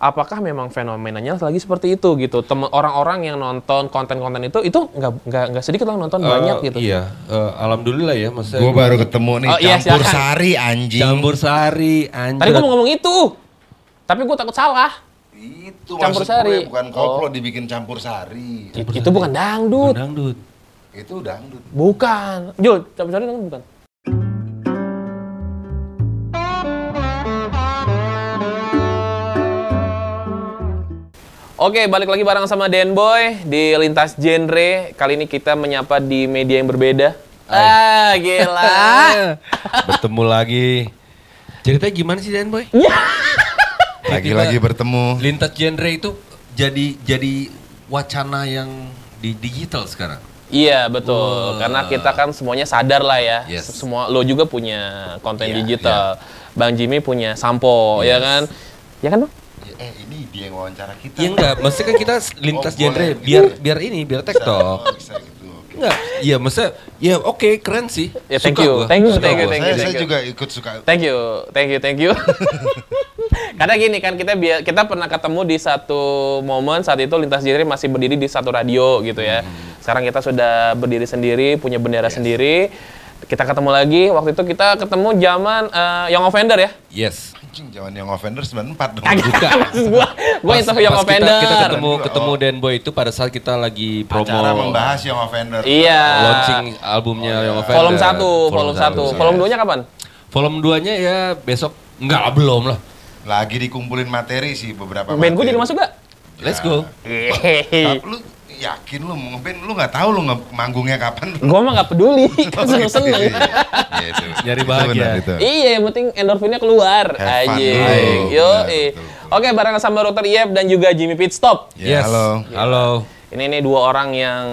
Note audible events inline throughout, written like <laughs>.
apakah memang fenomenanya lagi seperti itu gitu. Orang-orang yang nonton konten-konten itu itu nggak nggak nggak sedikit lah nonton banyak Eh, gitu. Iya, eh, alhamdulillah ya maksudnya. Gue baru ketemu nih Oh, iya, campur silakan. sari anjing. Campur sari, anjir. Tadi gue mau ngomong itu, tapi gue takut salah. Itu Campur sari. bukan koplo dibikin campur sari. itu bukan dangdut, dangdut. Itu dangdut. bukan. Jul, campur sari dangdut bukan. Oke, balik lagi bareng sama Den Boy di Lintas Genre. Kali ini kita menyapa di media yang berbeda. Ah, gila. <laughs> Bertemu lagi. Ceritanya gimana sih Dan Boy? <laughs> Lagi-lagi bertemu. Lintas genre itu jadi jadi wacana yang di digital sekarang. Iya betul, karena kita kan semuanya sadar lah ya. Yes. Semua lo juga punya konten Iya, digital, Bang Jimmy punya sampo, ya Yes. kan? Ya kan bang? Eh ini dia yang wawancara kita. Iya enggak, maksudnya kan kita lintas Oh, genre boleh. biar biar ini biar Oh, bisa gitu. oke. Enggak, iya maksudnya ya oke keren sih. Ya thank Suka you, thank you, Suka thank you, thank saya, you, saya thank you. juga ikut suka. Thank you, thank you, thank you. <laughs> Karena gini kan kita bia- kita pernah ketemu di satu momen saat itu lintas genre masih berdiri di satu radio gitu ya. Sekarang kita sudah berdiri sendiri, punya bendera sendiri. Kita ketemu lagi. Waktu itu kita ketemu zaman eh, Young Offender ya. Yes. Anjing zaman yang offender 94 dong. Kagak, maksud gua, gua Pas- interview Young pas kita- Offender. Kita, ketemu Oh. ketemu Dan Boy itu pada saat kita lagi promo Acara membahas yang offender. Iya. launching albumnya Oh, iya. Young Offender. Volume 1, volume 1. satu. Volume 2-nya kapan? Volume 2-nya ya besok enggak belum lah. Lagi dikumpulin materi sih beberapa Band gue materi. jadi masuk gak? Let's go. Tapi lu yakin lu mau ngeband lu nggak tahu lu nge manggungnya kapan? Gue mah gak peduli, kan <laughs> seneng-seneng. Iya, itu. Nyari bahagia. benar, itu. iya, yang penting endorfinnya keluar. Aja. Yo, eh. Oke, bareng sama Dr. Iep dan juga Jimmy Pitstop. Ya, halo. Halo. Ini nih dua orang yang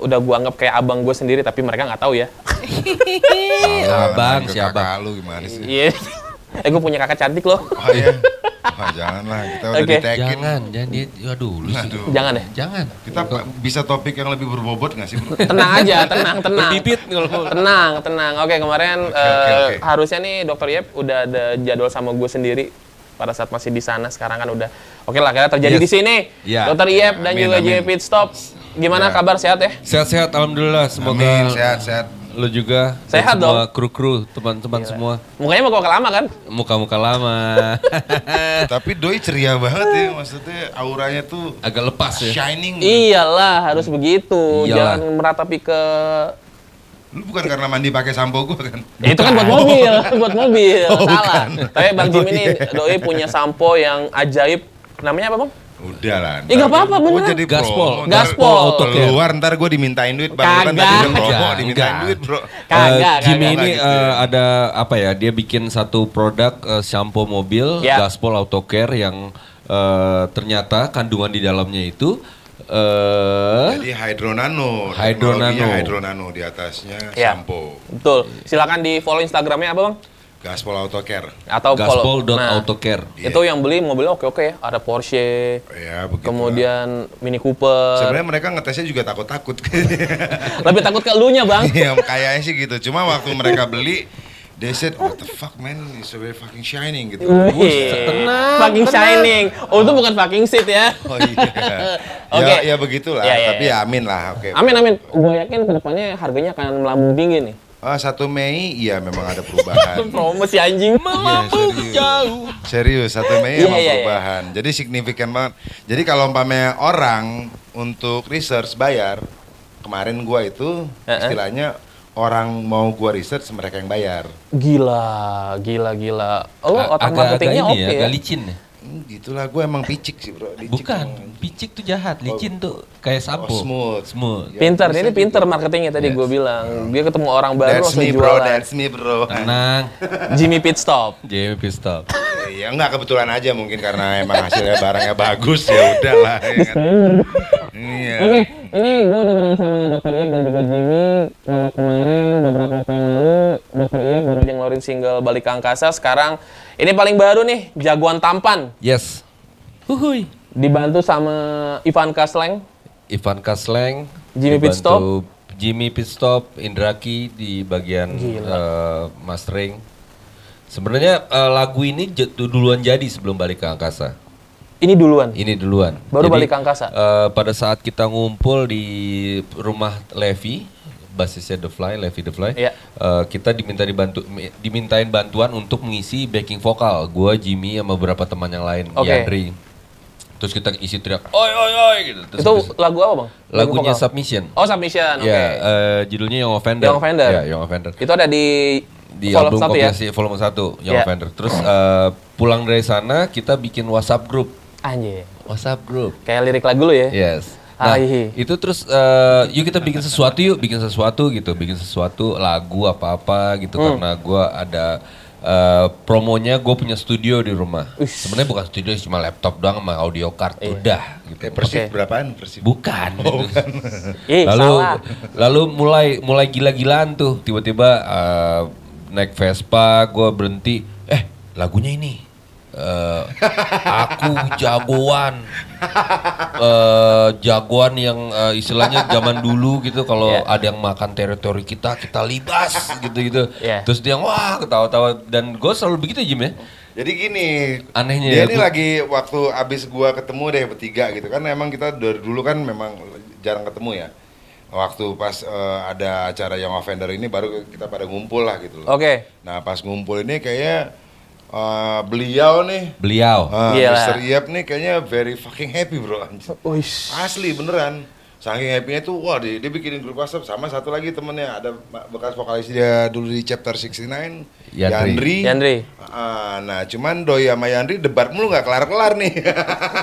udah gua anggap kayak abang gue sendiri, tapi mereka nggak tahu ya. <laughs> Abang, ke si kakak abang. lu gimana sih? Eh, gue punya kakak cantik loh. Oh iya. Wah, janganlah kita udah Oke. ditekin. Jangan, jangan dia aduh lu sih. Jangan ya? Jangan. Kita bisa topik yang lebih berbobot nggak sih, Bro? Tenang aja, tenang, tenang. Mau. Tenang, tenang. Oke, kemarin Oke, eh, oke, oke. harusnya nih Dokter Yep udah ada jadwal sama gue sendiri pada saat masih di sana. Sekarang kan udah oke lah, kita terjadi Yes. di sini. Ya. Dokter Yep dan Amin, juga amin. Jimmy Pitstop. Gimana Ya. kabar sehat ya? Sehat-sehat alhamdulillah. Semoga Amin, sehat-sehat. Lu juga dan Sehat semua kru-kru, teman-teman semua. Mukanya mau kok lama kan? Muka-muka lama. <laughs> Tapi Doi ceria banget ya, <laughs> maksudnya auranya tuh Agak lepas ya. shining. Iyalah, harus begitu. Iyalah. Jangan meratapi ke Lu bukan karena mandi pakai sampo gua kan? Ya, itu kan buat mobil, <laughs> buat mobil. Oh, Salah. bukan. Tapi Bang Jim Oh, ini iya. doi punya sampo yang ajaib. Namanya apa, Bang? Udah lah. Eh, nggak apa-apa, Gua beneran. jadi Gaspol. promo, Gaspol. Auto care. Keluar ntar gue dimintain duit. Bang kan tadi Kagak. udah promo, Enggak, dimintain duit bro. Kagak, Eh, Jimmy ini Gitu ya. eh, ada apa ya? Dia bikin satu produk eh, shampoo mobil Ya. Gaspol Auto Care yang eh, ternyata kandungan di dalamnya itu eh Jadi Hydro Nano. Hydro Nano. Hydro Nano di atasnya Ya. sampo. Betul. Silakan di follow Instagramnya apa, Bang? Gaspol Auto Care. Atau follow. Nah, gaspol.autocare. itu yang beli mobilnya oke-oke ya. Ada Porsche, Ya begitu. kemudian Mini Cooper. Sebenarnya mereka ngetesnya juga takut-takut. <laughs> Lebih takut ke elunya, Bang. Iya, kayaknya sih gitu. Cuma waktu mereka beli, they said, what the fuck man, it's so very fucking shining gitu. Wih, tenang, fucking tenang. shining. Oh, itu bukan fucking seat ya. Oh iya. <laughs> Oke. Ya, ya begitulah. Ya, ya, Tapi ya. ya amin lah. Oke. Amin amin. Gue yakin ke depannya harganya akan melambung tinggi nih. Ah, 1 Mei, iya memang ada perubahan. <laughs> Promo si anjing. Melambung serius. jauh. Serius, 1 Mei Iya, emang iya, iya. perubahan. Jadi signifikan banget. Jadi kalau umpamanya orang untuk research bayar, kemarin gua itu Eh-eh. istilahnya orang mau gua research mereka yang bayar. Gila, gila, gila. Oh, otak marketingnya ini oke ya, ya. agak licin ya. Hmm, gitulah gua emang picik sih, Bro. Licik Bukan, emang. picik tuh jahat, licin tuh kayak sampo. Oh, smooth. Smooth. Ya, Pinter, ini pinter gitu. marketingnya tadi Yes. gue bilang. Dia ketemu orang baru That's langsung me, bro. jualan. That's me, bro. Tenang. <laughs> Jimmy Pit Stop. Jamie Pistol. Ya enggak kebetulan aja mungkin karena emang hasilnya barangnya bagus ya udahlah ya kan. Iya. ini gue udah bareng sama Dr. Iep dan juga Jimmy. Kalau kemarin beberapa yang lalu, Dr. Iep baru aja ngeluarin single Balik ke Angkasa. Sekarang ini paling baru nih, Jagoan Tampan. Yes. Huhuy. Dibantu sama Ivan Kasleng. Ivan Kasleng, Jimmy Pitstop. Jimmy Pitstop, Indraki di bagian Gila. eh, mastering. Sebenarnya eh, lagu ini j- duluan jadi sebelum balik ke angkasa. Ini duluan. Ini duluan. Baru balik ke angkasa? eh, pada saat kita ngumpul di rumah Levi, basisnya The Fly, Levi The Fly, Iya. eh, kita diminta dibantu, mi- dimintain bantuan untuk mengisi backing vokal. Gua, Jimmy, sama beberapa teman yang lain, Oke. Yandri. Terus kita isi teriak, oi oi oi gitu. Terus Itu habis- lagu apa bang? Lagu lagunya vokal? Submission. Oh Submission, oke. Ya, eh, judulnya Young Offender. Young Offender. Ya, Young Offender. Itu ada di, Di volume album satu ya? kompilasi volume 1 Young Ya. Offender. Terus eh, pulang dari sana kita bikin WhatsApp group. Anjir. WhatsApp group. Kayak lirik lagu lu ya? Yes. Nah, itu terus eh, yuk kita bikin sesuatu yuk, bikin sesuatu gitu, bikin sesuatu lagu apa-apa gitu Hmm. karena gua ada eh, promonya gue punya studio di rumah. Sebenarnya bukan studio cuma laptop doang sama audio card Iya. udah gitu. Eh, persib berapaan persib? Bukan. gitu. <laughs> Ih, lalu salah. lalu mulai mulai gila-gilaan tuh tiba-tiba eh, naik Vespa gue berhenti eh lagunya ini Eh, aku jagoan eh jagoan yang eh, istilahnya zaman dulu gitu kalau Iya. ada yang makan teritori kita kita libas gitu-gitu Iya. terus dia wah ketawa-tawa dan gue selalu begitu Jim ya Jadi gini, Anehnya dia ya, ini gua- lagi waktu abis gua ketemu deh bertiga gitu kan emang kita dari dulu kan memang jarang ketemu ya. Waktu pas eh, ada acara yang offender ini baru kita pada ngumpul lah gitu loh. Oke. Nah pas ngumpul ini kayaknya eh, beliau nih, beliau eh, Gila. Mr. Yap nih kayaknya very fucking happy bro. Uish. Asli beneran. Saking happy-nya tuh, wah dia, dia bikinin grup WhatsApp sama satu lagi temennya ada bekas vokalis dia dulu di chapter 69 Yandri. Yandri. Yandri. Ah, nah, cuman Doi sama Yandri debat mulu nggak kelar-kelar nih.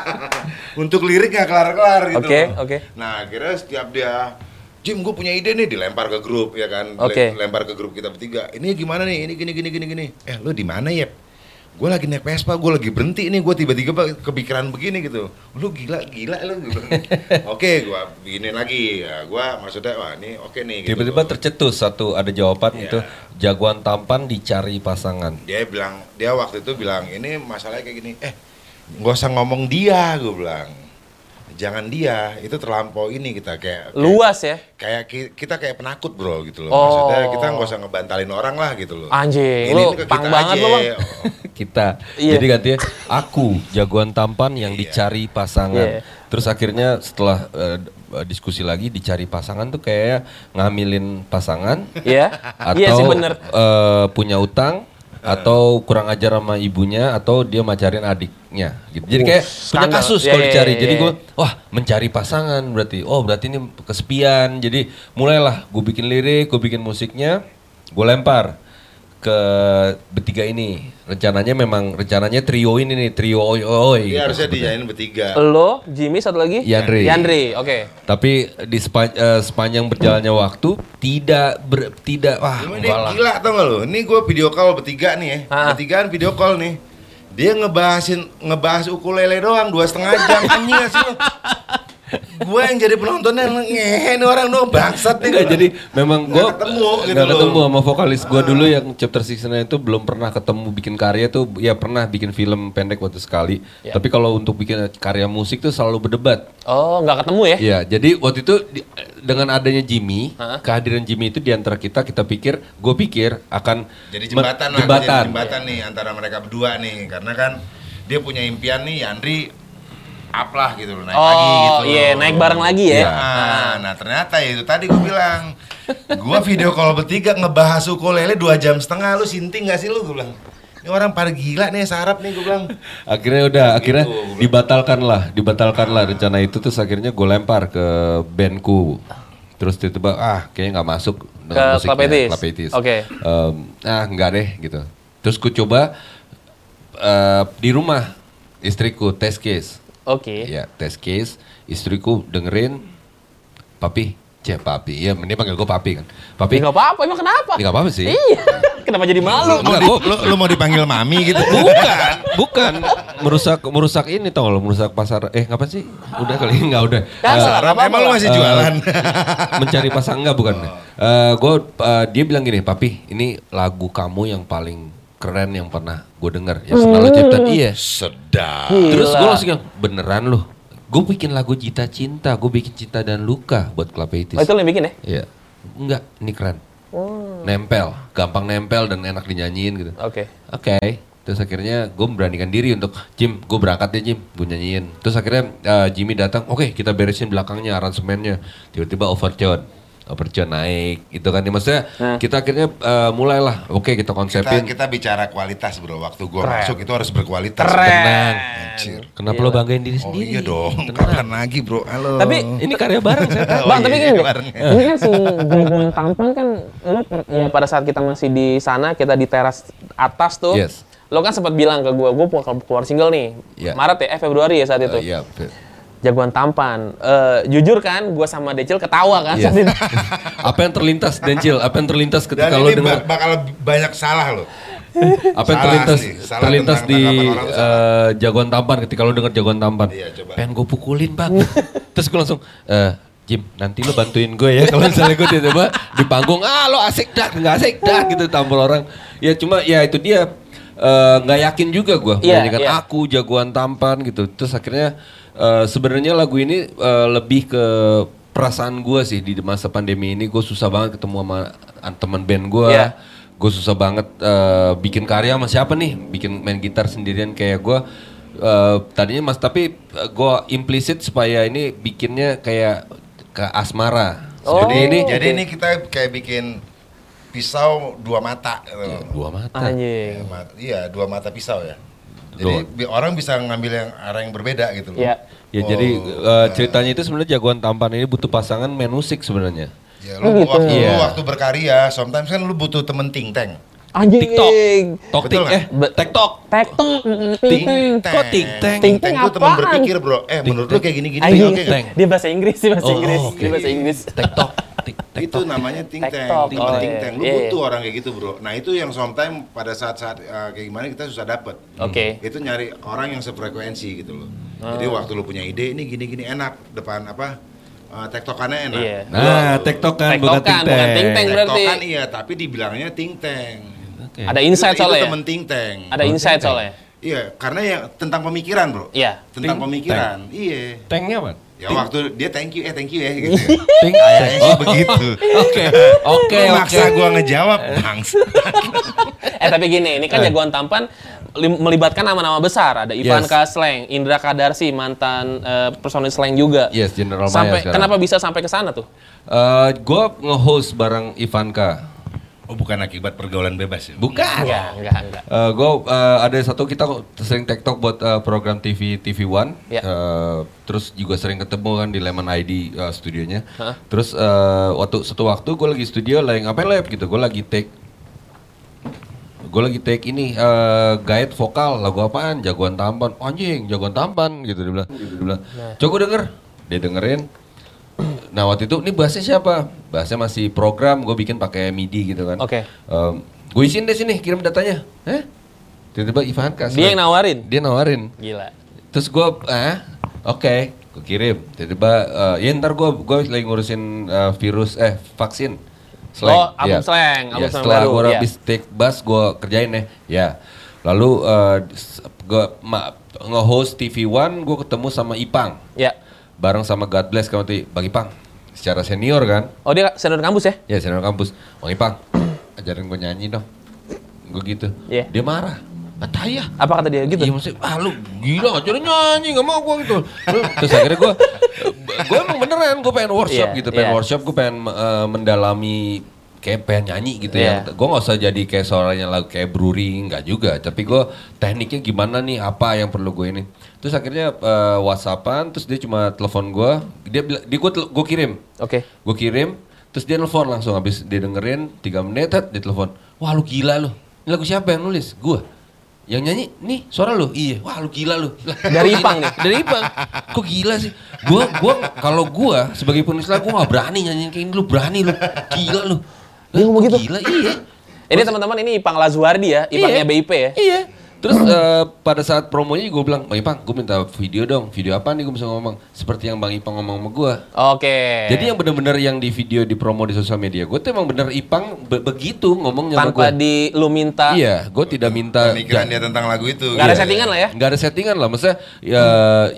<laughs> Untuk lirik nggak kelar-kelar gitu. Oke, loh. oke. Nah, akhirnya setiap dia Jim, gue punya ide nih, dilempar ke grup ya kan, Oke. dilempar ke grup kita bertiga. Ini gimana nih? Ini gini gini gini gini. Eh, lu di mana ya? Gue lagi naik Vespa, gue lagi berhenti nih, gue tiba-tiba kepikiran begini gitu. Lu gila, gila lu. <laughs> Oke, gue begini lagi. Ya, gue maksudnya, wah ini oke nih. gitu. tiba-tiba tercetus satu ada jawaban Iya. itu jagoan tampan dicari pasangan dia bilang dia waktu itu bilang ini masalahnya kayak gini eh nggak usah ngomong dia gue bilang jangan dia itu terlampau ini kita kayak kayak, Luas ya? kayak ki- kita kayak penakut bro gitu loh Oh. maksudnya kita nggak usah ngebantalin orang lah gitu loh Anjing, Ini lu pang kita banget aja. lu, Bang. <laughs> Kita. Iya. Jadi gantinya aku jagoan tampan yang dicari pasangan. Iya. Terus akhirnya setelah eh, diskusi lagi dicari pasangan tuh kayak ngamilin pasangan Iya? atau Iya sih bener. eh, punya utang atau kurang ajar sama ibunya atau dia macarin adiknya gitu. Jadi kayak punya skandal. kasus Iya, kalau iya, dicari. iya, Jadi iya. gue wah mencari pasangan berarti. Oh berarti ini kesepian. Jadi mulailah gue bikin lirik, gue bikin musiknya, gue lempar ke bertiga ini. Rencananya memang rencananya trio ini nih, trio oi oi. Ini gitu harusnya dijain bertiga Lo, Jimmy satu lagi? Yandri. Yandri, oke. Tapi di sepa- eh, sepanjang berjalannya waktu tidak ber, tidak wah ini lah. gila tau gak lu ini gue video call bertiga nih ya Ah. bertigaan video call nih dia ngebahasin ngebahas ukulele doang dua setengah jam <laughs> anjing gak sih gue yang jadi penontonnya ngehe nih orang dong bangsat nih Enggak, jadi memang Nggak gue ketemu gitu nggak loh. ketemu sama vokalis gue dulu yang chapter 69 itu belum pernah ketemu bikin karya tuh ya pernah bikin film pendek waktu sekali Ya. tapi kalau untuk bikin karya musik tuh selalu berdebat Oh, nggak ketemu ya? Iya, jadi waktu itu di- dengan adanya Jimmy, Hah? kehadiran Jimmy itu di antara kita kita pikir, gue pikir akan jadi jembatan lah jembatan. jadi jembatan nih antara mereka berdua nih karena kan dia punya impian nih Yandri up lah gitu loh naik Oh, lagi gitu iya, loh. naik bareng lagi ya? Iya. Ah, nah ternyata ya itu tadi gue bilang <laughs> gue video call bertiga ngebahas ukulele dua jam setengah lu sinting gak sih lu gue bilang ini orang pada gila nih sarap nih gue bilang Akhirnya udah, akhirnya Gitu, gua bilang. dibatalkan lah, dibatalkan lah rencana itu terus akhirnya gue lempar ke bandku. Terus tiba-tiba ah kayaknya nggak masuk Ke dengan musiknya, Klapetis? Klapetis. Oke. Em, ah nggak deh gitu. Terus ku coba eh, di rumah istriku test case. Oke. Ya, test case, istriku dengerin, papi, cek papi, ya dia panggil gue papi kan. Papi, Nggak apa-apa, emang kenapa? nggak apa-apa sih. Iya. <laughs> Kenapa jadi malu? Enggak, lu, gua- lu, lu mau dipanggil mami gitu <laughs> bukan, bukan merusak merusak ini tau lo merusak pasar. Eh ngapain sih? Udah kali <laughs> nggak udah. Kan Eh, apa-apa emang lu masih Eh, jualan mencari pasangan enggak bukan? Eh gue dia bilang gini, papi, ini lagu kamu yang paling keren yang pernah gue dengar. Ya selalu ciptaan iya. sedap. Terus gue langsung bilang, beneran loh. Gue bikin lagu Cita Cinta, gue bikin Cinta dan Luka buat Klapetis. Oh, itu lo yang bikin ya? Iya. Enggak, ini keren. Oh. Nempel, gampang nempel dan enak dinyanyiin gitu. Oke. Oke. Terus akhirnya gue beranikan diri untuk Jim, gue berangkat ya Jim, gue nyanyiin. Terus akhirnya eh, Jimmy datang, oke kita beresin belakangnya aransemennya. Tiba-tiba overtune, overtune naik, itu kan. Maksudnya kita akhirnya eh, mulailah, oke kita Kita, konsepin. kita bicara kualitas bro. Waktu gua Keren. masuk itu harus berkualitas. Keren. Tenang. Anjir. Kenapa lo banggain diri Oh sendiri? iya dong. Tenang. Kapan lagi bro? Halo. Tapi Ini karya bareng saya. <laughs> Oh Bang, tapi iya, gini, deh, bareng. ini kan si jagoan tampan kan, ya pada saat kita masih di sana, kita di teras atas tuh, Yes. lo kan sempat bilang ke gue, gue mau keluar single nih, Iya. Maret ya, eh Februari ya saat itu, Eh, Iya, betul. Jagoan tampan. Eh, jujur kan, gue sama Decil ketawa kan Iya. saat <laughs> itu. apa yang terlintas Dencil? Apa yang terlintas Dan ketika lo ini dengar? bak- bakal banyak salah loh. Apa yang terlintas nih, salah terlintas di eh, jagoan tampan ketika lo dengar jagoan tampan? Iya, coba. Pengen gue pukulin bang. <laughs> Terus gue langsung, eh Jim nanti lo bantuin gue ya kalau misalnya gue tiba-tiba di panggung ah lo asik dah nggak asik dah gitu tampil orang ya cuma ya itu dia eh, nggak yakin juga gue menyanyikan iya. aku jagoan tampan gitu terus akhirnya eh, sebenarnya lagu ini eh, lebih ke perasaan gue sih di masa pandemi ini gue susah banget ketemu sama teman band gue Iya. gue susah banget eh, bikin karya sama siapa nih bikin main gitar sendirian kayak gue eh, tadinya mas tapi gue implisit supaya ini bikinnya kayak ke asmara Oh. jadi ini Jadi ini kita kayak bikin pisau dua mata. gitu. dua mata Ya, Anjing. ma- iya dua mata pisau ya. Jadi orang bisa ngambil yang arah yang berbeda gitu loh. Iya. ya Oh, jadi eh, ceritanya itu sebenarnya jagoan tampan ini butuh pasangan main musik sebenarnya Ya lu Oh, gitu. waktu lu Iya. waktu berkarya, sometimes kan lu butuh temen ting teng. Anjing. TikTok tok Betul eh tiktok Tektok. Ting. Kok ting teng? Ting Ting teng teng tuh teman berpikir bro. Eh menurut lu kayak gini gini Anjing. oke. Dia bahasa Inggris sih, bahasa Oh, Inggris. oke. Dia bahasa Inggris. tiktok tik <laughs> Itu namanya ting teng, TikTok, ting oh, ting iya. teng. Lu Iya, butuh orang kayak gitu bro. Nah itu yang sometimes pada saat-saat uh, kayak gimana kita susah dapet. Oke. Itu nyari orang yang sefrekuensi gitu loh. Jadi Ah. waktu lu punya ide ini gini-gini enak depan apa uh, tektokannya enak. Iya. nah kan bukan Tektokan, ting bukan ting teng teng berarti. Tektokan iya, tapi dibilangnya ting teng. Oke. Ada insight itu, soalnya itu ya? temen ting teng. Ada insight soalnya. Iya, karena ya tentang pemikiran bro. Iya. Tentang Ting- pemikiran. Iya. tengnya apa Ya waktu dia thank you, eh thank you ya gitu. <laughs> ting Kayaknya sih Oh. begitu. <laughs> oke oke oke maksa gua ngejawab, Bang. <laughs> Eh tapi gini, ini kan jagoan tampan melibatkan nama-nama besar. Ada Ivanka Sleng, Indra Kadarsi, mantan eh, personil Sleng juga. Yes, General Maya Sampai sekarang. kenapa bisa sampai ke sana tuh? Eh, gue nge-host bareng Ivanka. Oh, bukan akibat pergaulan bebas ya? Bukan. Enggak, enggak, enggak. gue ada satu kita sering tiktok buat eh, program TV TV One. Ya. Eh, terus juga sering ketemu kan di Lemon ID eh, studionya. Hah? Terus eh, waktu satu waktu gue lagi studio lagi ngapain lab gitu. Gue lagi take gue lagi take ini eh, guide vokal lagu apaan jagoan tampan anjing jagoan tampan gitu dia bilang dia bilang coba gua denger dia dengerin nah waktu itu ini bahasnya siapa? Bahasnya masih program gue bikin pakai midi gitu kan. Oke. gue isiin deh sini kirim datanya. Eh tiba-tiba Ivan kasih. Dia yang nawarin. dia nawarin. Gila. terus gue eh oke gue kirim. Tiba-tiba eh, ya ntar gue gue lagi ngurusin eh, virus eh vaksin. Oh, album slang, album ya, slang setelah gue ya. habis take bus gue kerjain ya ya lalu eh, gue nge-host TV One gue ketemu sama Ipang. Ya. Bareng sama God Bless waktu itu. Bang Ipang secara senior kan Oh dia senior kampus ya? ya senior kampus Bang Ipang ajarin gue nyanyi dong gue gitu Iya. dia marah kata ya Apa kata dia gitu? Iya maksudnya, ah lu gila ngajarin nyanyi gak mau gue gitu. Terus akhirnya gue, gue emang beneran gue pengen workshop Iya, gitu, pengen iya. workshop, gue pengen eh, mendalami kayak pengen nyanyi gitu Iya. ya. Gue gak usah jadi kayak suaranya lagu kayak Bruri, nggak juga. Tapi gue tekniknya gimana nih, apa yang perlu gue ini. Terus akhirnya eh, whatsappan, terus dia cuma telepon gue, dia bilang, dia gue, gue kirim, Oke. gue kirim, terus dia nelfon langsung habis dia dengerin tiga menit, dia telepon, wah lu gila lu, ini lagu siapa yang nulis? Gue. Yang nyanyi, nih suara lu, iya, wah lu gila lu. <laughs> Dari Ipang nih? Dari Ipang. Kok gila sih? Gua, gua kalau gua sebagai penulis lagu gua gak berani nyanyiin kayak ini lu berani lu, gila lu. Dia ngomong gitu? Gila, iya. Ini teman-teman ini Ipang Lazuardi ya, Ipangnya Iya. BIP ya. Iya. Terus eh, pada saat promonya gue bilang, Bang Ipang, gue minta video dong. Video apa nih gue bisa ngomong? Seperti yang Bang Ipang ngomong sama gue. Oke. Jadi yang bener-bener yang di video di promo di sosial media gue tuh emang bener Ipang be- begitu ngomongnya sama tanpa gue. di lu minta Iya, gue tidak minta Pemikiran dia tentang lagu itu. nggak ada Iya. settingan lah ya. nggak ada settingan lah, maksudnya ya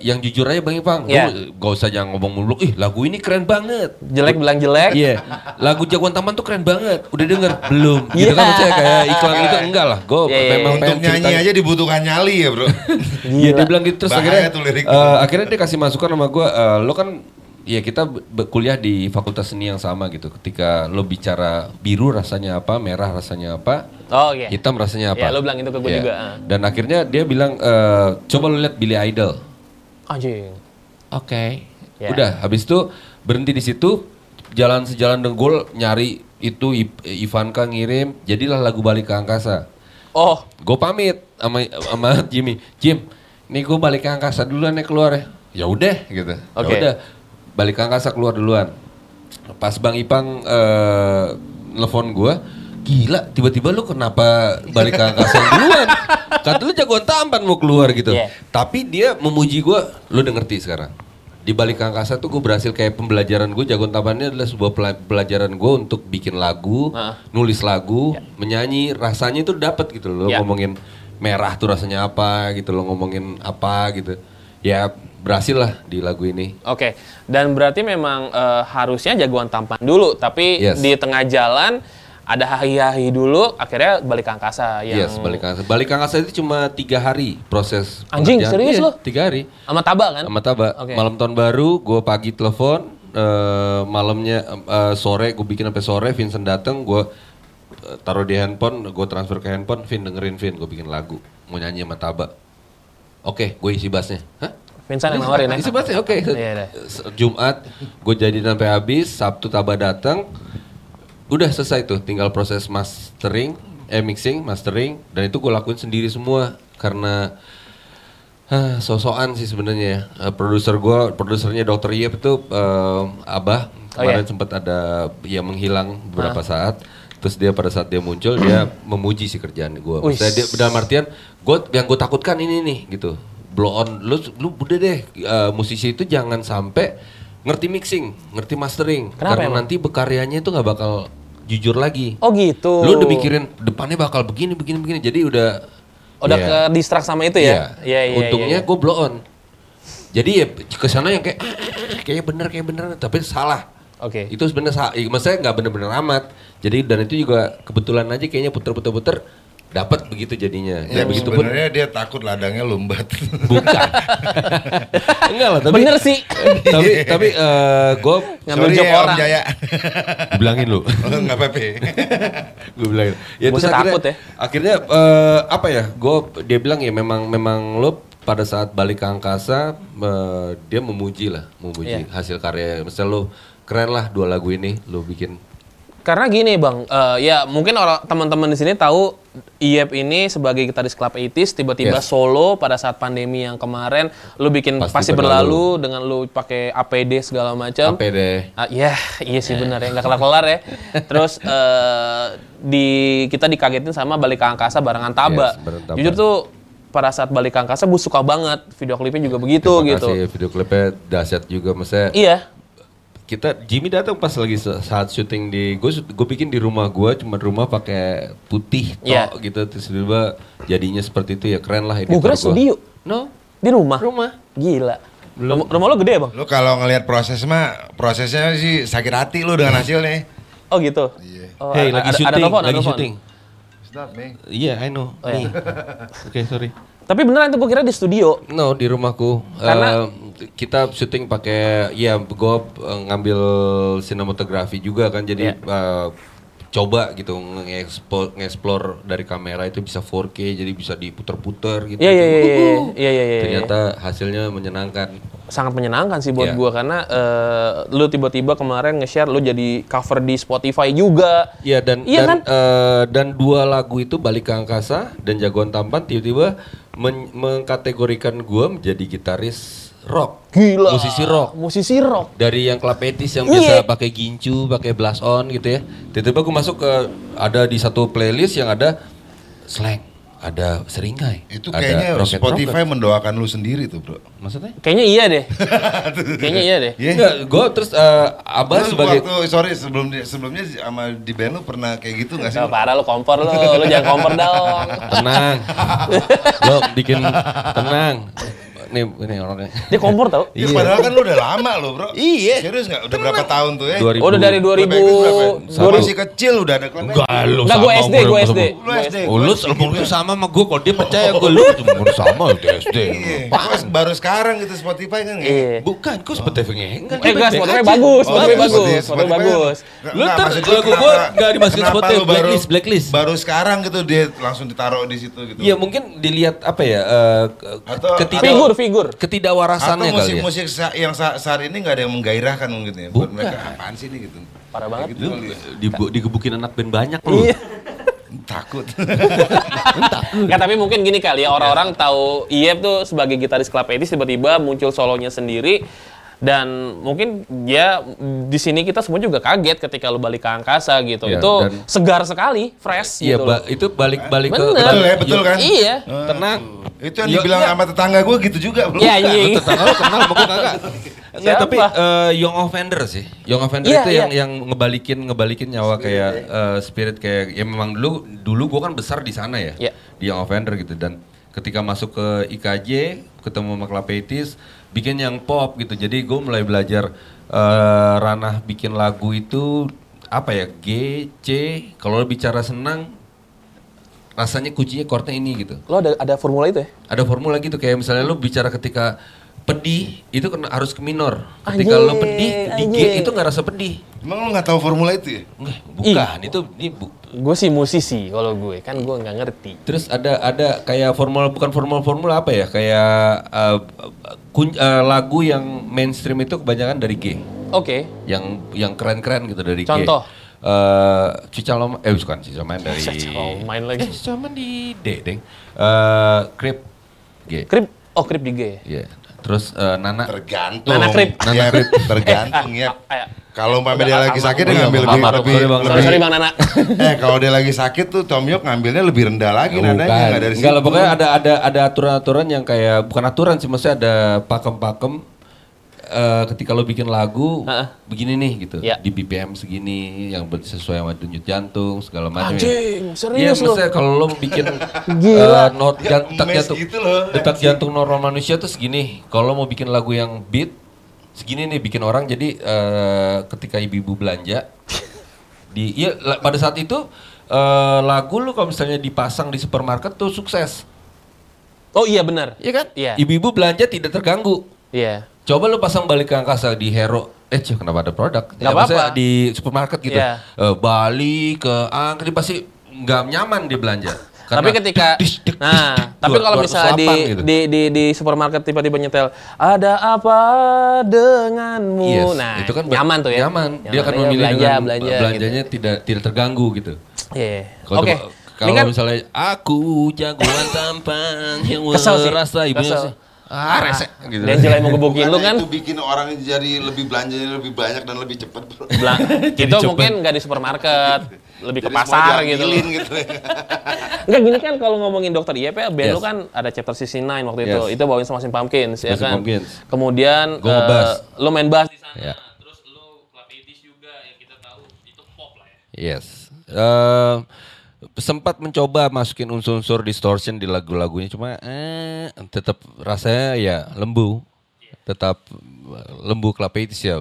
yang jujur aja Bang Ipang, Iya. Lu gak usah jangan ngomong mulu, ih lagu ini keren banget. Jelek bilang jelek. Iya, lagu Jagoan Taman tuh keren banget. Udah denger belum? Iya. Gitu kan maksudnya kayak iklan itu enggak lah. Gue Iya, iya, memang Untuk pengen nyanyi cerita- aja dibutuhkan nyali ya bro. <laughs> Iya dia bilang gitu terus Bahaya akhirnya tuh lirik. eh, akhirnya dia kasih masukan sama gue, eh, lo kan ya kita kuliah di fakultas seni yang sama gitu. Ketika lo bicara biru rasanya apa, merah rasanya apa, Oh iya. hitam rasanya apa. Iya, lo bilang itu ke gue Iya. juga, ah. Dan akhirnya dia bilang eh, coba lo lihat Billy Idol. Anjing. Oke. Ya. Udah, habis itu berhenti di situ, jalan sejalan dengkul nyari itu Ivanka ngirim, jadilah lagu balik ke angkasa. Oh, Gue pamit sama sama Jimmy. Jim, nih gue balik ke angkasa duluan ya keluar ya. Ya udah gitu. Ya Oke. udah. Balik ke angkasa keluar duluan. Pas Bang Ipang eh nelfon gue, gila tiba-tiba lu kenapa balik ke angkasa <laughs> duluan? Kata lu jagoan tampan mau keluar gitu. Iya. Tapi dia memuji gue, lu udah ngerti sekarang. Di balik angkasa tuh gue berhasil kayak pembelajaran gue jagoan tampannya adalah sebuah pela- pelajaran gue untuk bikin lagu, nulis lagu, menyanyi, rasanya itu dapet gitu loh. Ya. Ngomongin merah tuh rasanya apa gitu loh, ngomongin apa gitu. Ya berhasil lah di lagu ini. oke. Dan berarti memang eh, harusnya jagoan tampan dulu, tapi Yes. di tengah jalan ada hahi-hahi dulu, akhirnya balik ke angkasa yang Yes, balik ke angkasa. Balik ke angkasa itu cuma tiga hari proses. Anjing, serius Iya, lo? Tiga hari. sama Taba kan? Sama Taba. Oke. Malam tahun baru, gue pagi telepon, eh, malamnya eh, sore gue bikin sampai sore, Vincent dateng, gue eh, taruh di handphone, gue transfer ke handphone, Vin dengerin Vin, gue bikin lagu, mau nyanyi sama Taba. Oke, gue isi bassnya. Hah? Vincent yang nawarin ya? Isi bassnya, oke. Iya, iya. S- Jumat, gue jadi sampai habis, Sabtu Taba datang, udah selesai tuh, tinggal proses mastering, eh mixing, mastering, dan itu gue lakuin sendiri semua karena ah, sosokan sih sebenarnya ya. Eh, produser gue, produsernya Dokter Yep itu eh, Abah Oh, kemarin iya. sempat ada ya menghilang beberapa saat. Terus dia pada saat dia muncul dia memuji si kerjaan gue. Maksudnya dia dalam artian gue yang gue takutkan ini nih gitu. Blow on lu lu udah deh eh, musisi itu jangan sampai ngerti mixing, ngerti mastering Kenapa karena emang? nanti berkaryanya itu nggak bakal jujur lagi. Oh gitu. Lu udah mikirin depannya bakal begini begini begini. Jadi udah Udah ya, ke distract sama itu ya? Iya, iya, Untungnya iya. gue blow on. Jadi ya ke sana yang kayak kayaknya bener kayak bener tapi salah. Oke. Itu sebenarnya salah. Maksudnya nggak bener-bener amat. Jadi dan itu juga kebetulan aja kayaknya puter-puter-puter dapat begitu jadinya. Ya, Dan begitu pun sebenarnya dia takut ladangnya lumbat. <laughs> bukan. Enggak lah, tapi Bener sih. tapi <laughs> tapi gue Ngambil job ya, Om orang. Jaya. bilangin lu. <laughs> Oh, Nggak apa-apa. gue bilang ya terus akhirnya takut ya? akhirnya eh, apa ya gue dia bilang ya memang memang lo pada saat balik ke angkasa eh, dia memuji lah memuji Iya. hasil karya misalnya lo keren lah dua lagu ini lo bikin Karena gini bang, eh, ya mungkin orang teman-teman di sini tahu Iep ini sebagai gitaris Club 80s tiba-tiba Yes. solo pada saat pandemi yang kemarin, lu bikin Pasti pasti, berlalu, dengan lu pakai APD segala macam. apa deh Ah, ya, <laughs> iya sih benar ya, nggak kelar-kelar ya. <laughs> Terus eh, di kita dikagetin sama balik ke angkasa barengan Taba. Yes. Jujur tuh pada saat balik ke angkasa gue suka banget video klipnya juga begitu Terima gitu. kasih video klipnya dahsyat juga maksudnya Iya, kita Jimmy datang pas lagi sa- saat syuting di gue gue bikin di rumah gue cuma rumah pakai putih tok Iya. gitu terus tiba jadinya seperti itu ya keren lah gue editor gua. studio no di rumah. Rumah. Gila. Rumah, rumah lo gede bang? Lu kalau ngelihat proses mah prosesnya sih sakit hati lu dengan hasilnya. Oh gitu. Iya. Oh, hey ada- lagi syuting ada telepon, ada lagi syuting. Iya, I know. Oh. Nih. <laughs> Oke, sorry. Tapi beneran itu gue kira di studio. No, di rumahku. Karena- Eh, kita syuting pakai ya gue eh, ngambil sinematografi juga kan jadi Iya. eh, coba gitu nge-explore, nge-explore dari kamera itu bisa 4K jadi bisa diputer-puter gitu. Iya iya iya iya iya iya. Ternyata hasilnya menyenangkan. sangat menyenangkan sih buat Iya. gua karena eh, lu tiba-tiba kemarin nge-share lu jadi cover di Spotify juga. Iya dan Iya dan kan? eh, dan dua lagu itu balik ke angkasa dan jagoan tampan tiba-tiba men- mengkategorikan gue menjadi gitaris rock, Gila. musisi rock. Musisi rock. dari yang klapetis yang Iya. biasa pakai gincu, pakai blast on gitu ya. Tiba-tiba gue masuk ke ada di satu playlist yang ada slang, ada seringai, Itu ada kayaknya rocket Spotify rocket. mendoakan lu sendiri tuh, Bro. Maksudnya? Kayaknya iya deh. <laughs> Kayaknya iya deh. Iya. Enggak, gue terus eh, abah Terus sebagai waktu sorry sebelum sebelumnya sama di band lu pernah kayak gitu nggak sih? Gak parah lu kompor lu, lu jangan kompor dong. tenang, lo bikin tenang. Nih ini orangnya. Dia kompor tau. Ya, padahal kan lu udah lama lo bro. Iya. Serius nggak? Udah berapa tahun tuh ya? 2000. Oh, udah dari 2000. Gue masih kecil udah ada klub. Enggak lu Enggak, gue SD, gue SD. Lu SD. Oh, lu umur sama sama gue, kalau dia percaya gue lu umur sama di SD. Iya. Gua baru sekarang gitu Spotify kan. Iya. Bukan, kok Spotify nggak? Eh, enggak, Spotify bagus, Spotify bagus, Spotify bagus. Lu ntar lagu gua nggak dimasukin Spotify, blacklist, blacklist. Baru sekarang gitu dia langsung ditaruh di situ gitu. Iya mungkin dilihat apa ya eh, Atau- ketidak Figur, figur. Atau ketidakwarasannya kali ya. musik-musik sa- yang sa- saat ini nggak ada yang menggairahkan mungkin ya. Buat Bukan. mereka apaan sih ini gitu. Parah banget. Gitu ya. Dibu- digebukin anak band banyak lu. Iya. <laughs> Takut. <laughs> Nggak, tapi mungkin gini kali ya, orang-orang tahu Iep tuh sebagai gitaris Club 80 tiba-tiba muncul solonya sendiri dan mungkin ya di sini kita semua juga kaget ketika lu balik ke angkasa gitu. Iya, itu dan- segar sekali, fresh Iya, gitu. ba- loh. itu balik-balik ke Bener. betul ya, betul kan? Iya. Tenang. Itu yang Iya, dibilang iya. sama tetangga gue gitu juga bro. Iya, anjing. Tetangga lu kenal mungkin. <laughs> Enggak, Siapa? tapi eh, Young Offender sih. Young Offender Iya, itu iya. yang yang ngebalikin ngebalikin nyawa kayak eh, spirit kayak ya memang dulu dulu gua kan besar di sana ya. Iya. Di Young Offender gitu dan ketika masuk ke IKJ ketemu sama Club 80s, bikin yang pop gitu. Jadi gue mulai belajar eh, ranah bikin lagu itu apa ya G, C. Kalau bicara senang rasanya kuncinya chordnya ini gitu Lo ada ada formula itu ya? ada formula gitu kayak misalnya lu bicara ketika pedih itu kena harus ke minor. Ketika lu Anjing, pedih di G itu nggak rasa pedih. Emang lu nggak tahu formula itu ya? Nggak, bukan itu ini bu. Gue sih musisi kalau gue, kan gue nggak ngerti. Terus ada ada kayak formula bukan formula-formula apa ya? Kayak uh, kun- uh, lagu yang mainstream itu kebanyakan dari G. Oke. Yang yang keren-keren gitu dari Contoh? G. Eh Cica Loma, eh bukan Cica Main dari Oh, main lagi. Eh, Cica Main di D, deng. Eh Krip G. Krip, oh krip di G ya? Iya. Terus eh, Nana Tergantung. Nana Krip. Nana Krip. Tergantung <laughs> ya. Ya. Kalau umpamanya dia lagi sakit dia iya, ngambil lebih lebih, sorry, Bang. Sorry, lebih- sorry Bang Nana. <laughs> Eh kalau dia lagi sakit tuh Tom York ngambilnya lebih rendah lagi nadanya nggak dari Enggak lah situ. pokoknya ada ada ada aturan-aturan yang kayak bukan aturan sih maksudnya ada pakem-pakem eh, ketika lo bikin lagu Heeh. begini nih gitu Ya. di BPM segini yang sesuai sama denyut jantung segala macam Anjing, ya. serius Iya, lo? maksudnya kalau lo bikin <laughs> Gila. eh, not jan- detak Mes jantung gitu loh. detak jantung normal manusia tuh segini. Kalau lo mau bikin lagu yang beat segini nih bikin orang jadi eh, ketika ibu-ibu belanja <laughs> di iya la- pada saat itu eh, lagu lu kalau misalnya dipasang di supermarket tuh sukses. Oh iya benar. Iya kan? Iya. Ibu-ibu belanja tidak terganggu. Iya. Coba lu pasang balik ke angkasa di Hero. Eh, cuy, kenapa ada produk? Nggak maksudnya apa-apa. di supermarket gitu. Iya. Eh, Bali ke angka dia pasti nggak nyaman dia belanja. <laughs> tapi ketika dis, dis, dis, nah, dis, tapi kalau 208 misalnya di, gitu. di di di supermarket tiba-tiba nyetel ada apa denganmu. Yes, nah, itu kan nyaman tuh ya. Nyaman. Dia akan ya, memilih belanja, dengan belanja, belanjanya tidak tidak terganggu gitu. Gitu. Iya. Kalau Oke. Ini Kalau kan misalnya aku jagoan tampan yang merasa kesel. sih. Ah, resek gitu. Dan Jelai mau gebukin lu kan. itu bikin orang jadi lebih belanjanya lebih banyak dan lebih cepat bro. Bela- <laughs> itu cepet. mungkin nggak di supermarket, lebih ke Jadi semua pasar gitu. gitu. Enggak <laughs> gini kan kalau ngomongin dokter IEP ya, band Yes. lu kan ada chapter CC9 waktu itu. Yes. Itu bawain sama Pumpkins ya kan. Pumpkins. Kemudian Gua eh, lu main bass di sana. Ya. Terus lu Club 80s juga yang kita tahu itu pop lah ya. Yes. Eh, sempat mencoba masukin unsur-unsur distortion di lagu-lagunya cuma eh tetap rasanya ya lembu. Tetap eh, lembu 80s ya.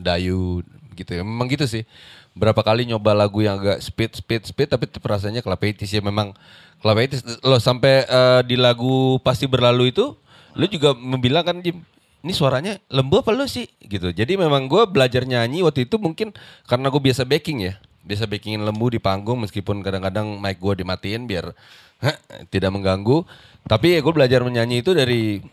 Dayu gitu ya. Memang gitu sih. Berapa kali nyoba lagu yang agak speed speed speed tapi rasanya 80s ya memang 80s lo sampai eh, di lagu pasti berlalu itu lu juga membilang kan Jim ini suaranya lembu apa lu sih gitu jadi memang gue belajar nyanyi waktu itu mungkin karena gue biasa backing ya biasa backingin lembu di panggung meskipun kadang-kadang mic gue dimatiin biar heh, tidak mengganggu. Tapi ya gue belajar menyanyi itu dari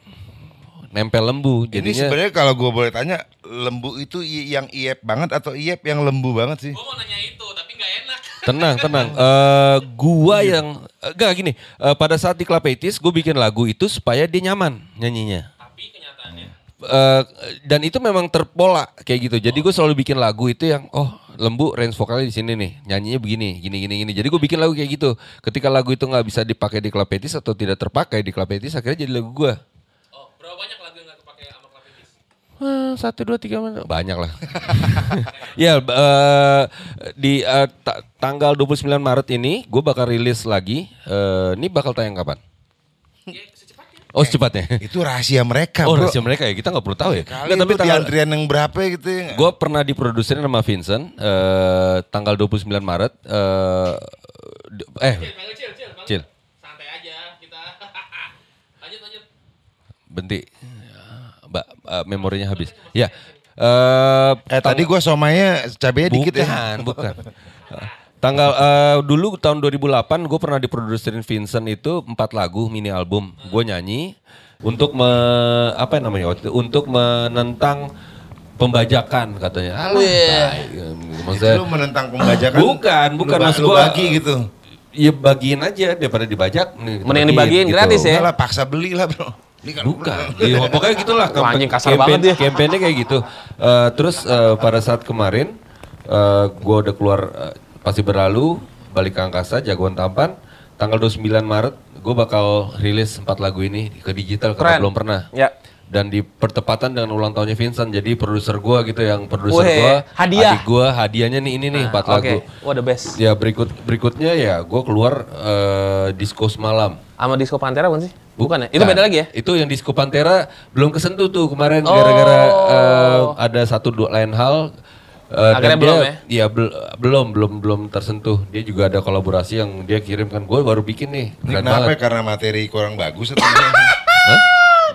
nempel lembu. Ini jadinya sebenarnya kalau gue boleh tanya, lembu itu yang iep banget atau iep yang lembu banget sih? Gua mau nanya itu tapi nggak enak. tenang <laughs> tenang. Eh gua yang eh, enggak gini. Eh, pada saat di Club 80s gue bikin lagu itu supaya dia nyaman nyanyinya. Tapi kenyataannya. Eh, dan itu memang terpola kayak gitu. Jadi gue selalu bikin lagu itu yang oh lembu range vokalnya di sini nih, nyanyinya begini, gini gini gini. Jadi gue bikin lagu kayak gitu. Ketika lagu itu nggak bisa dipakai di Club 80s atau tidak terpakai di Club 80s, akhirnya jadi lagu gue. Oh, berapa banyak lagu yang nggak kepake sama Club 80s? Eh, satu dua tiga mana? Banyak lah. <laughs> ya eh, di eh, ta- tanggal 29 Maret ini gue bakal rilis lagi. Eh, ini bakal tayang kapan? Oh secepatnya. <laughs> Itu rahasia mereka, Oh bro. rahasia mereka ya, kita nggak perlu tahu ya. Kali Nggak, tapi tapi di tanggal, antrian yang berapa gitu ya. gue pernah diproduserin sama Vincent eh, tanggal 29 Maret. Eh, d- eh, Cil. Santai aja kita. <laughs> lanjut lanjut. Benti. Mbak, eh, memorinya habis. Ya. Eh, Eh tadi gua somanya cabenya dikit ya. bukan, bukan. <laughs> Tanggal eh, dulu tahun 2008 gue pernah diproduserin Vincent itu empat lagu mini album. Gue nyanyi untuk me, apa namanya waktu itu untuk menentang pembajakan katanya. Alah, tai. Maksudnya, Itu lu menentang pembajakan. Bukan, bukan, Lu, maksud lu gua- bagi gitu. ya bagiin aja daripada dibajak. Mending dibagiin gratis ya. Enggak lah paksa beli lah, Bro. Ini kan Bukan, Iya, pokoknya gitulah. Wah, anjing kasar Campaign- banget. Campaignnya kayak gitu. Eh, terus eh, pada saat kemarin, eh gue udah keluar eh, pasti berlalu, balik ke angkasa, jagoan tampan. Tanggal 29 Maret, gue bakal rilis empat lagu ini ke digital karena Keren. belum pernah. Ya. Dan di pertepatan dengan ulang tahunnya Vincent, jadi produser gue gitu yang produser gue, hadiah. adik gue, hadiahnya nih ini nih empat Oke. lagu. Wah the best. Ya berikut berikutnya ya gue keluar eh, disco semalam. Sama Disco Pantera bukan sih? Bukan ya? Itu beda lagi ya? Itu yang Disco Pantera belum kesentuh tuh kemarin Oh. gara-gara eh, ada satu dua lain hal. Eh, Akhirnya belum dia- ya? Iya bel- belum belum belum tersentuh. Dia juga ada kolaborasi yang dia kirimkan gue baru bikin nih. Ini kenapa? banget. ya? Karena materi kurang bagus atau <laughs> gimana?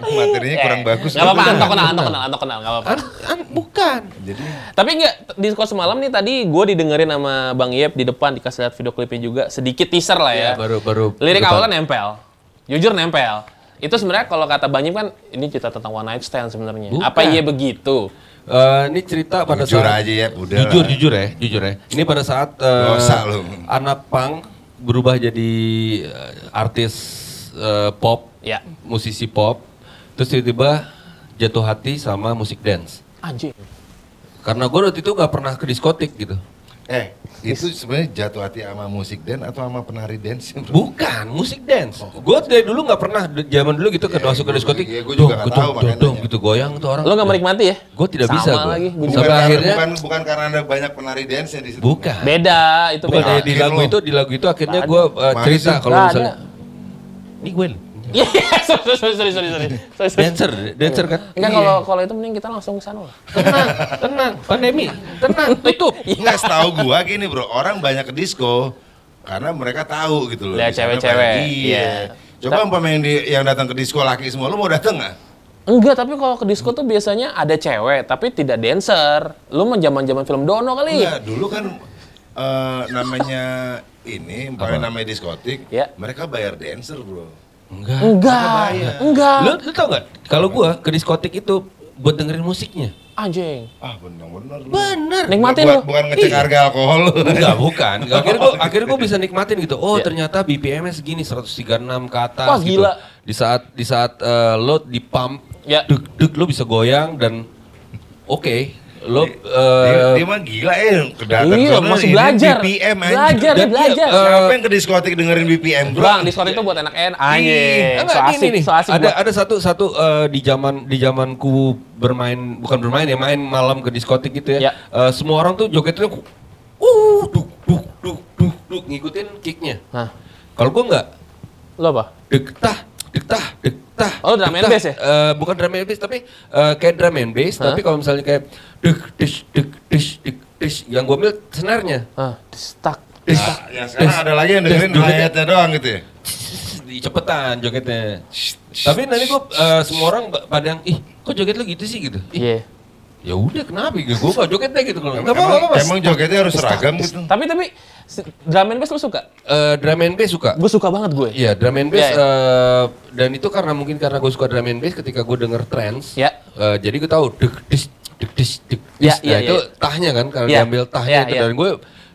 Materinya kurang bagus. Gak apa-apa, Anto kenal, Anto kenal, Anto kenal, gak apa-apa. An- an- bukan. Jadi Tapi enggak, Disco semalam nih tadi gue didengerin sama Bang Yep di depan, dikasih lihat video klipnya juga. Sedikit teaser lah ya. Ya, baru baru. Lirik depan. awalnya nempel. Jujur nempel. Itu sebenarnya kalau kata Bang Yep kan, ini cerita tentang one night stand sebenarnya. Apa iya begitu? Eh, ini cerita pada Jujur saat aja ya, udah jujur lah. jujur ya, jujur ya. Ini pada saat eh, lu. anak pang berubah jadi eh, artis eh, pop, Ya. musisi pop, terus tiba-tiba jatuh hati sama musik dance. Anjing. Karena gue waktu itu gak pernah ke diskotik gitu. Eh itu sebenarnya jatuh hati sama musik dance atau sama penari dance? bro? Bukan musik dance. Gue dari dulu nggak pernah zaman dulu gitu ke Iya, masuk ke gua- diskotik. iya, gua juga nggak dong, tahu, dong, dong, gitu goyang tuh orang. Lo gak menikmati ya? Gue tidak Sama bisa gue. lagi, gua Bukan. Sampai karena, akhirnya bukan, bukan karena ada banyak penari dance yang di situ. bukan. Beda, itu Bukan beda. di, lagu itu di lagu itu akhirnya Nggak gue Mana cerita kalau Nggak misalnya ini gue Iya, sorry, sorry, sorry, sorry, sorry. Sorry, sorry. dancer dancer kan Enggak, kalau kalau itu mending kita langsung ke sana lah. tenang tenang pandemi tenang tutup Enggak setahu gua gini bro, orang banyak ke disco karena mereka tahu gitu loh. Lihat cewek-cewek, Iya. iya. Coba umpama yang, di, yang datang ke disco laki semua, lu mau datang nggak? Enggak, tapi kalau ke disco tuh biasanya ada cewek, tapi tidak dancer. Lu mah zaman-zaman film Dono kali. Enggak, dulu kan eh, namanya ini, umpamanya namanya diskotik, Ya. mereka bayar dancer bro. Enggak Enggak, enggak. lu lu tau nggak kalau gue ke diskotik itu buat dengerin musiknya Anjing. Ah benar-benar. lu. bener Nikmatin lu. Bukan ngecek harga alkohol. Enggak, bukan. <laughs> Akhirnya gue akhirnya gua bisa nikmatin gitu. Oh, ternyata BPM-nya segini 136 ke atas Wah, gitu. gila. Di saat di saat eh, lo di pump, Ya. deg deg lo bisa goyang dan oke, lo dia, eh, dia mah gila ya, kedatang Iya, sono masih ini belajar. BPM anjing. Belajar, dia belajar. eh, Siapa yang ke diskotik dengerin BPM bro? Bang, diskon itu buat anak-anak. Anjing. Enggak, So ini asik, nih, so asik ada buat- ada satu satu eh, di zaman di zamanku bermain bukan bermain ya main malam ke diskotik gitu Ya. ya. Eh, semua orang tuh jogetnya uh duk duk duk duk duk ngikutin kicknya. Hah, Kalau gua enggak lo apa? dek tah dek Oh, drum and bass ya? Eh, bukan drum and bass tapi eh, kayak drum and bass Hah? tapi kalau misalnya kayak dek dis dek dis dek dis yang gua ambil senarnya. Ah, stuck. Dis, Nah, yang sekarang ada lagi yang dengerin jogetnya- ayatnya doang gitu ya. di cepetan jogetnya. Tapi nanti gua eh, semua orang pada yang ih kok joget lu gitu sih gitu. Iya. Ya udah kenapa gitu gue gak joget deh gitu kalau nggak Emang, apa-apa mas emang jogetnya harus seragam gitu. Tapi tapi drum and bass lu suka? Eh, drum and bass suka Gue suka banget gue. Iya drum and bass Iya, eh, dan itu karena mungkin karena gue suka drum and bass ketika gue denger trance Ya. eh, jadi gue tahu dek dis dek dis dek Ya, dis iya, nah itu iya. tahnya kan kalau Ya. diambil tahnya Ya, itu ya. dan gue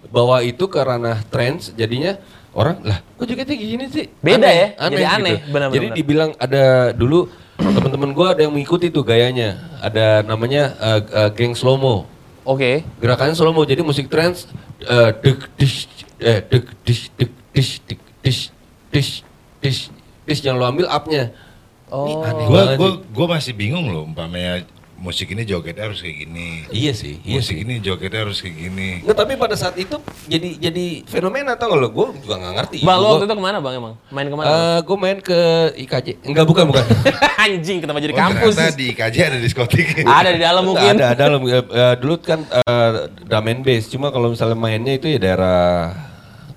bawa itu ke ranah trance jadinya orang lah kok jogetnya gini sih Beda ya, jadi gitu. aneh, benar-benar. jadi dibilang ada dulu <clears throat> teman-teman gue ada yang mengikuti tuh gayanya ada namanya eh, eh, geng slow mo Oke. gerakannya slow mo jadi musik trance eh, deg dis eh deg dis deg dis deg dis dis dis dis yang lo ambil upnya Oh. aneh Gue sih. gua masih bingung loh umpamanya musik ini jogetnya harus kayak gini. Iya sih, iya musik sih. ini jogetnya harus kayak gini. Nggak, tapi pada saat itu jadi jadi fenomena tau gak lo? Gue juga nggak ngerti. Bang, Gua- waktu itu ke mana bang emang? Main ke mana? Eh, gue main ke IKJ. Enggak, bukan, bukan. <laughs> Anjing, kenapa jadi Oh, kampus? ternyata di KJ ada diskotik. <laughs> Ada di dalam mungkin. ada, ada. Eh, eh, dulu kan eh, drum and bass. Cuma kalau misalnya mainnya itu ya daerah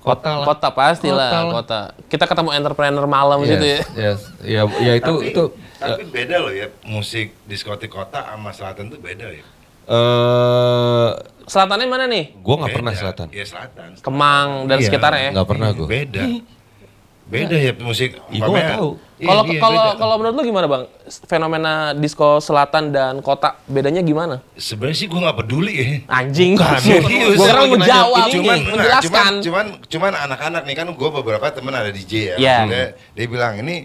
kota lah. Kota pasti lah, Kota lah. kota. Kita ketemu entrepreneur malam Yes, gitu ya. Yes, ya, ya itu tapi, itu. Tapi beda loh ya musik diskotik kota sama selatan tuh beda ya. Eh, Selatannya mana nih? gue nggak pernah selatan. Iya selatan. Kemang dan Iya. sekitarnya ya. Nggak pernah gue. Beda. Beda ya musik. Ih, gua nggak tahu. Iya, Kalau iya, kalau beda. kalau menurut lu gimana bang? Fenomena disco selatan dan kota bedanya gimana? sebenarnya sih gue nggak peduli ya. Anjing. Gue Lagi mau jawab, ini cuman, nah, menjelaskan. cuman, cuman, cuman anak-anak nih kan gue beberapa temen ada DJ ya. Iya. Maksudnya Dia bilang ini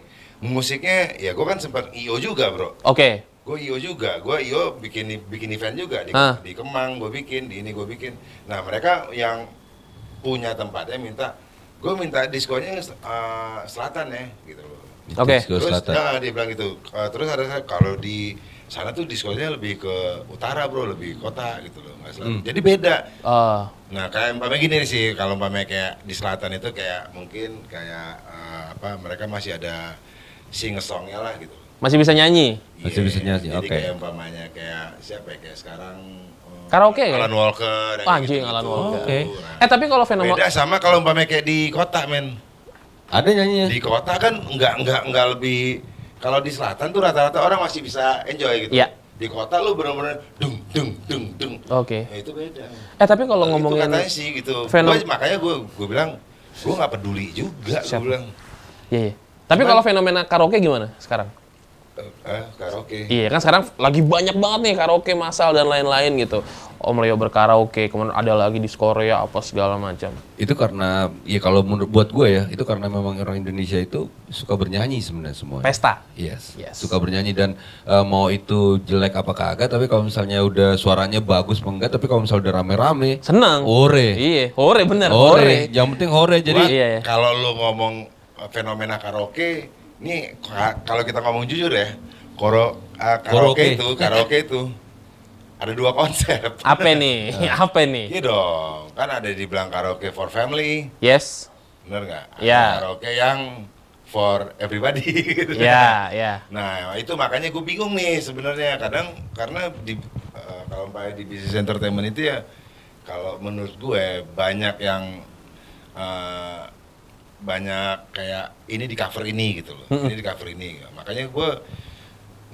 musiknya ya gue kan sempat IO juga bro. Oke. Gue IO juga, gue IO bikin bikin event juga di, Ah. di Kemang gue bikin, di ini gue bikin. Nah mereka yang punya tempatnya minta, gue minta diskonya uh, selatan ya gitu loh. Oke. Disco Terus selatan. nah, dia bilang gitu. Uh, terus ada kalau di sana tuh diskonya lebih ke utara bro, lebih kota gitu loh, nggak selatan. Jadi beda. Oh. Nah kayak umpamanya gini sih, kalau umpamanya kayak di selatan itu kayak mungkin kayak uh, apa mereka masih ada sing songnya lah gitu. Masih bisa nyanyi? Masih bisa nyanyi, Jadi oke. kayak umpamanya kayak siapa ya kayak sekarang uh, Karaoke ya? Alan Walker. Oh, anjing, gitu-gitu. Alan Walker. Oke. Nah, Eh tapi kalau fenomena beda sama kalau umpamanya kayak di kota men. Ada nyanyinya. Di kota kan nggak nggak nggak lebih kalau di selatan tuh rata-rata orang masih bisa enjoy gitu. Iya. Di kota lu bener-bener dung dung dung dung. Oke. Nah, itu beda. Eh tapi kalau Itu ngomongin katanya sih gitu. fenom- Gua- makanya gue gue bilang gue nggak peduli juga. Gue bilang Iya, iya. Tapi kalau fenomena karaoke gimana sekarang? eh, eh, karaoke. Iya kan sekarang lagi banyak banget nih karaoke massal dan lain-lain gitu. Om Leo berkaraoke, kemudian ada lagi di Korea apa segala macam. Itu karena ya kalau menurut buat gue ya, itu karena memang orang Indonesia itu suka bernyanyi sebenarnya semua. Pesta. Yes. Yes. Suka bernyanyi dan eh, mau itu jelek apa kagak, tapi kalau misalnya udah suaranya bagus apa enggak, tapi kalau misalnya udah rame-rame, Senang. ore. Iya, hore bener, Ore. hore. Yang penting hore. Jadi Iya, iya. kalau lu ngomong fenomena karaoke, nih ka- kalau kita ngomong jujur ya, koro, eh, karaoke Karaoke. itu, karaoke itu ada dua konsep. Apa nih? <laughs> Apa nih? Iya dong, kan ada dibilang karaoke for family, Yes. bener nggak? Iya. Karaoke yang for everybody. gitu. <laughs> Ya, ya. Nah itu makanya gue bingung nih sebenarnya kadang karena di eh, kalau di bisnis entertainment itu ya kalau menurut gue banyak yang eh, banyak kayak ini di cover ini gitu loh, ini di cover ini. Makanya gue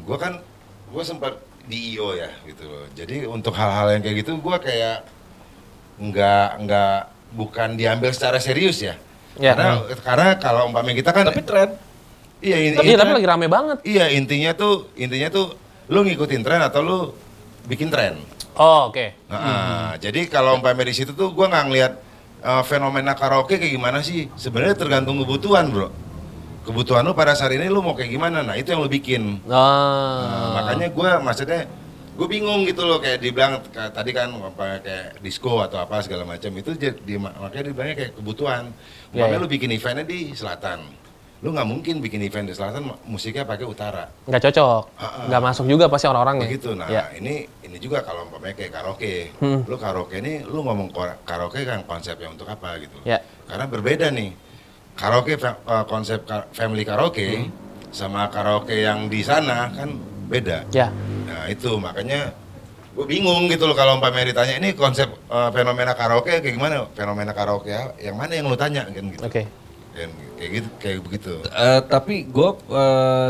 gue kan gue sempat di IO ya gitu loh. Jadi untuk hal-hal yang kayak gitu gue kayak nggak nggak bukan diambil secara serius ya. Ya. Karena karena kalau umpamanya kita kan tapi tren. iya ini Tapi, tapi lagi rame banget. Iya intinya tuh intinya tuh lu ngikutin tren atau lu bikin tren. Oh, oke. Nah, Jadi kalau umpamanya di situ tuh gua nggak ngeliat uh, fenomena karaoke kayak gimana sih. Sebenarnya tergantung kebutuhan bro. Kebutuhan lu pada saat ini lu mau kayak gimana. Nah itu yang lu bikin. Nah, Ah. makanya gua maksudnya gue bingung gitu loh kayak dibilang kayak tadi kan apa kayak disco atau apa segala macam itu jadi makanya dibilangnya kayak kebutuhan. Iya, Umpamanya iya. lu bikin eventnya di selatan. Lu nggak mungkin bikin event di selatan musiknya pakai utara. nggak cocok. Nggak masuk juga pasti orang-orangnya. begitu nah Ya. ini ini juga kalau umpamanya kayak karaoke Hmm. lu karaoke ini lu ngomong karaoke kan konsepnya untuk apa gitu Ya. karena berbeda nih karaoke eh, konsep family karaoke sama karaoke yang di sana kan beda Ya. nah itu makanya gue bingung gitu loh kalau umpamanya ditanya ini konsep eh, fenomena karaoke kayak gimana fenomena karaoke yang mana yang lu tanya kan gitu Oke. Kan kayak gitu kayak begitu Eh, tapi gue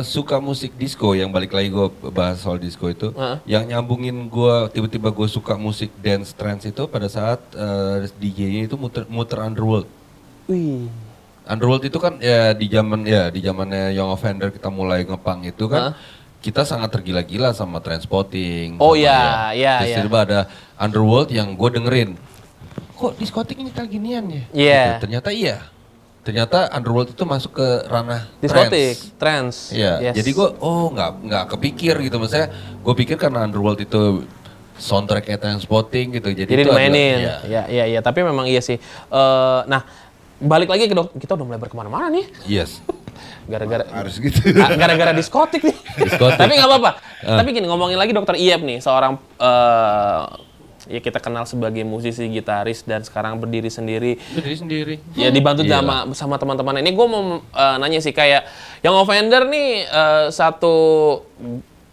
suka musik disco yang balik lagi gue bahas soal disco itu Heeh. yang nyambungin gue tiba-tiba gue suka musik dance trance itu pada saat eh, DJ-nya itu muter, muter underworld Wih. underworld itu kan ya di zaman ya di zamannya Young Offender kita mulai ngepang itu kan Heeh. kita sangat tergila-gila sama transporting Oh, iya, iya, Terus iya. tiba ada underworld yang gue dengerin kok diskotik ini kayak ginian ya Iya. Gitu. ternyata iya ternyata underworld itu masuk ke ranah Diskotik, trance. trance. Iya, Yes. jadi gue oh nggak nggak kepikir gitu, maksudnya gue pikir karena Underworld itu soundtrack kayak spotting gitu, jadi, Jadi itu dimainin. iya. Ya, iya, iya. Tapi memang iya sih. Eh, nah, balik lagi ke dok. Kita udah mulai berkemana-mana nih. Yes. gara-gara <laughs> Harus gitu. Ah, gara-gara diskotik nih. Diskotik. <laughs> Tapi nggak apa-apa. Tapi gini ngomongin lagi dokter Iep nih, seorang eh, ya kita kenal sebagai musisi gitaris dan sekarang berdiri sendiri. Berdiri sendiri. Ya dibantu Iya sama sama teman-teman. Ini gue mau eh, nanya sih kayak yang offender nih eh, satu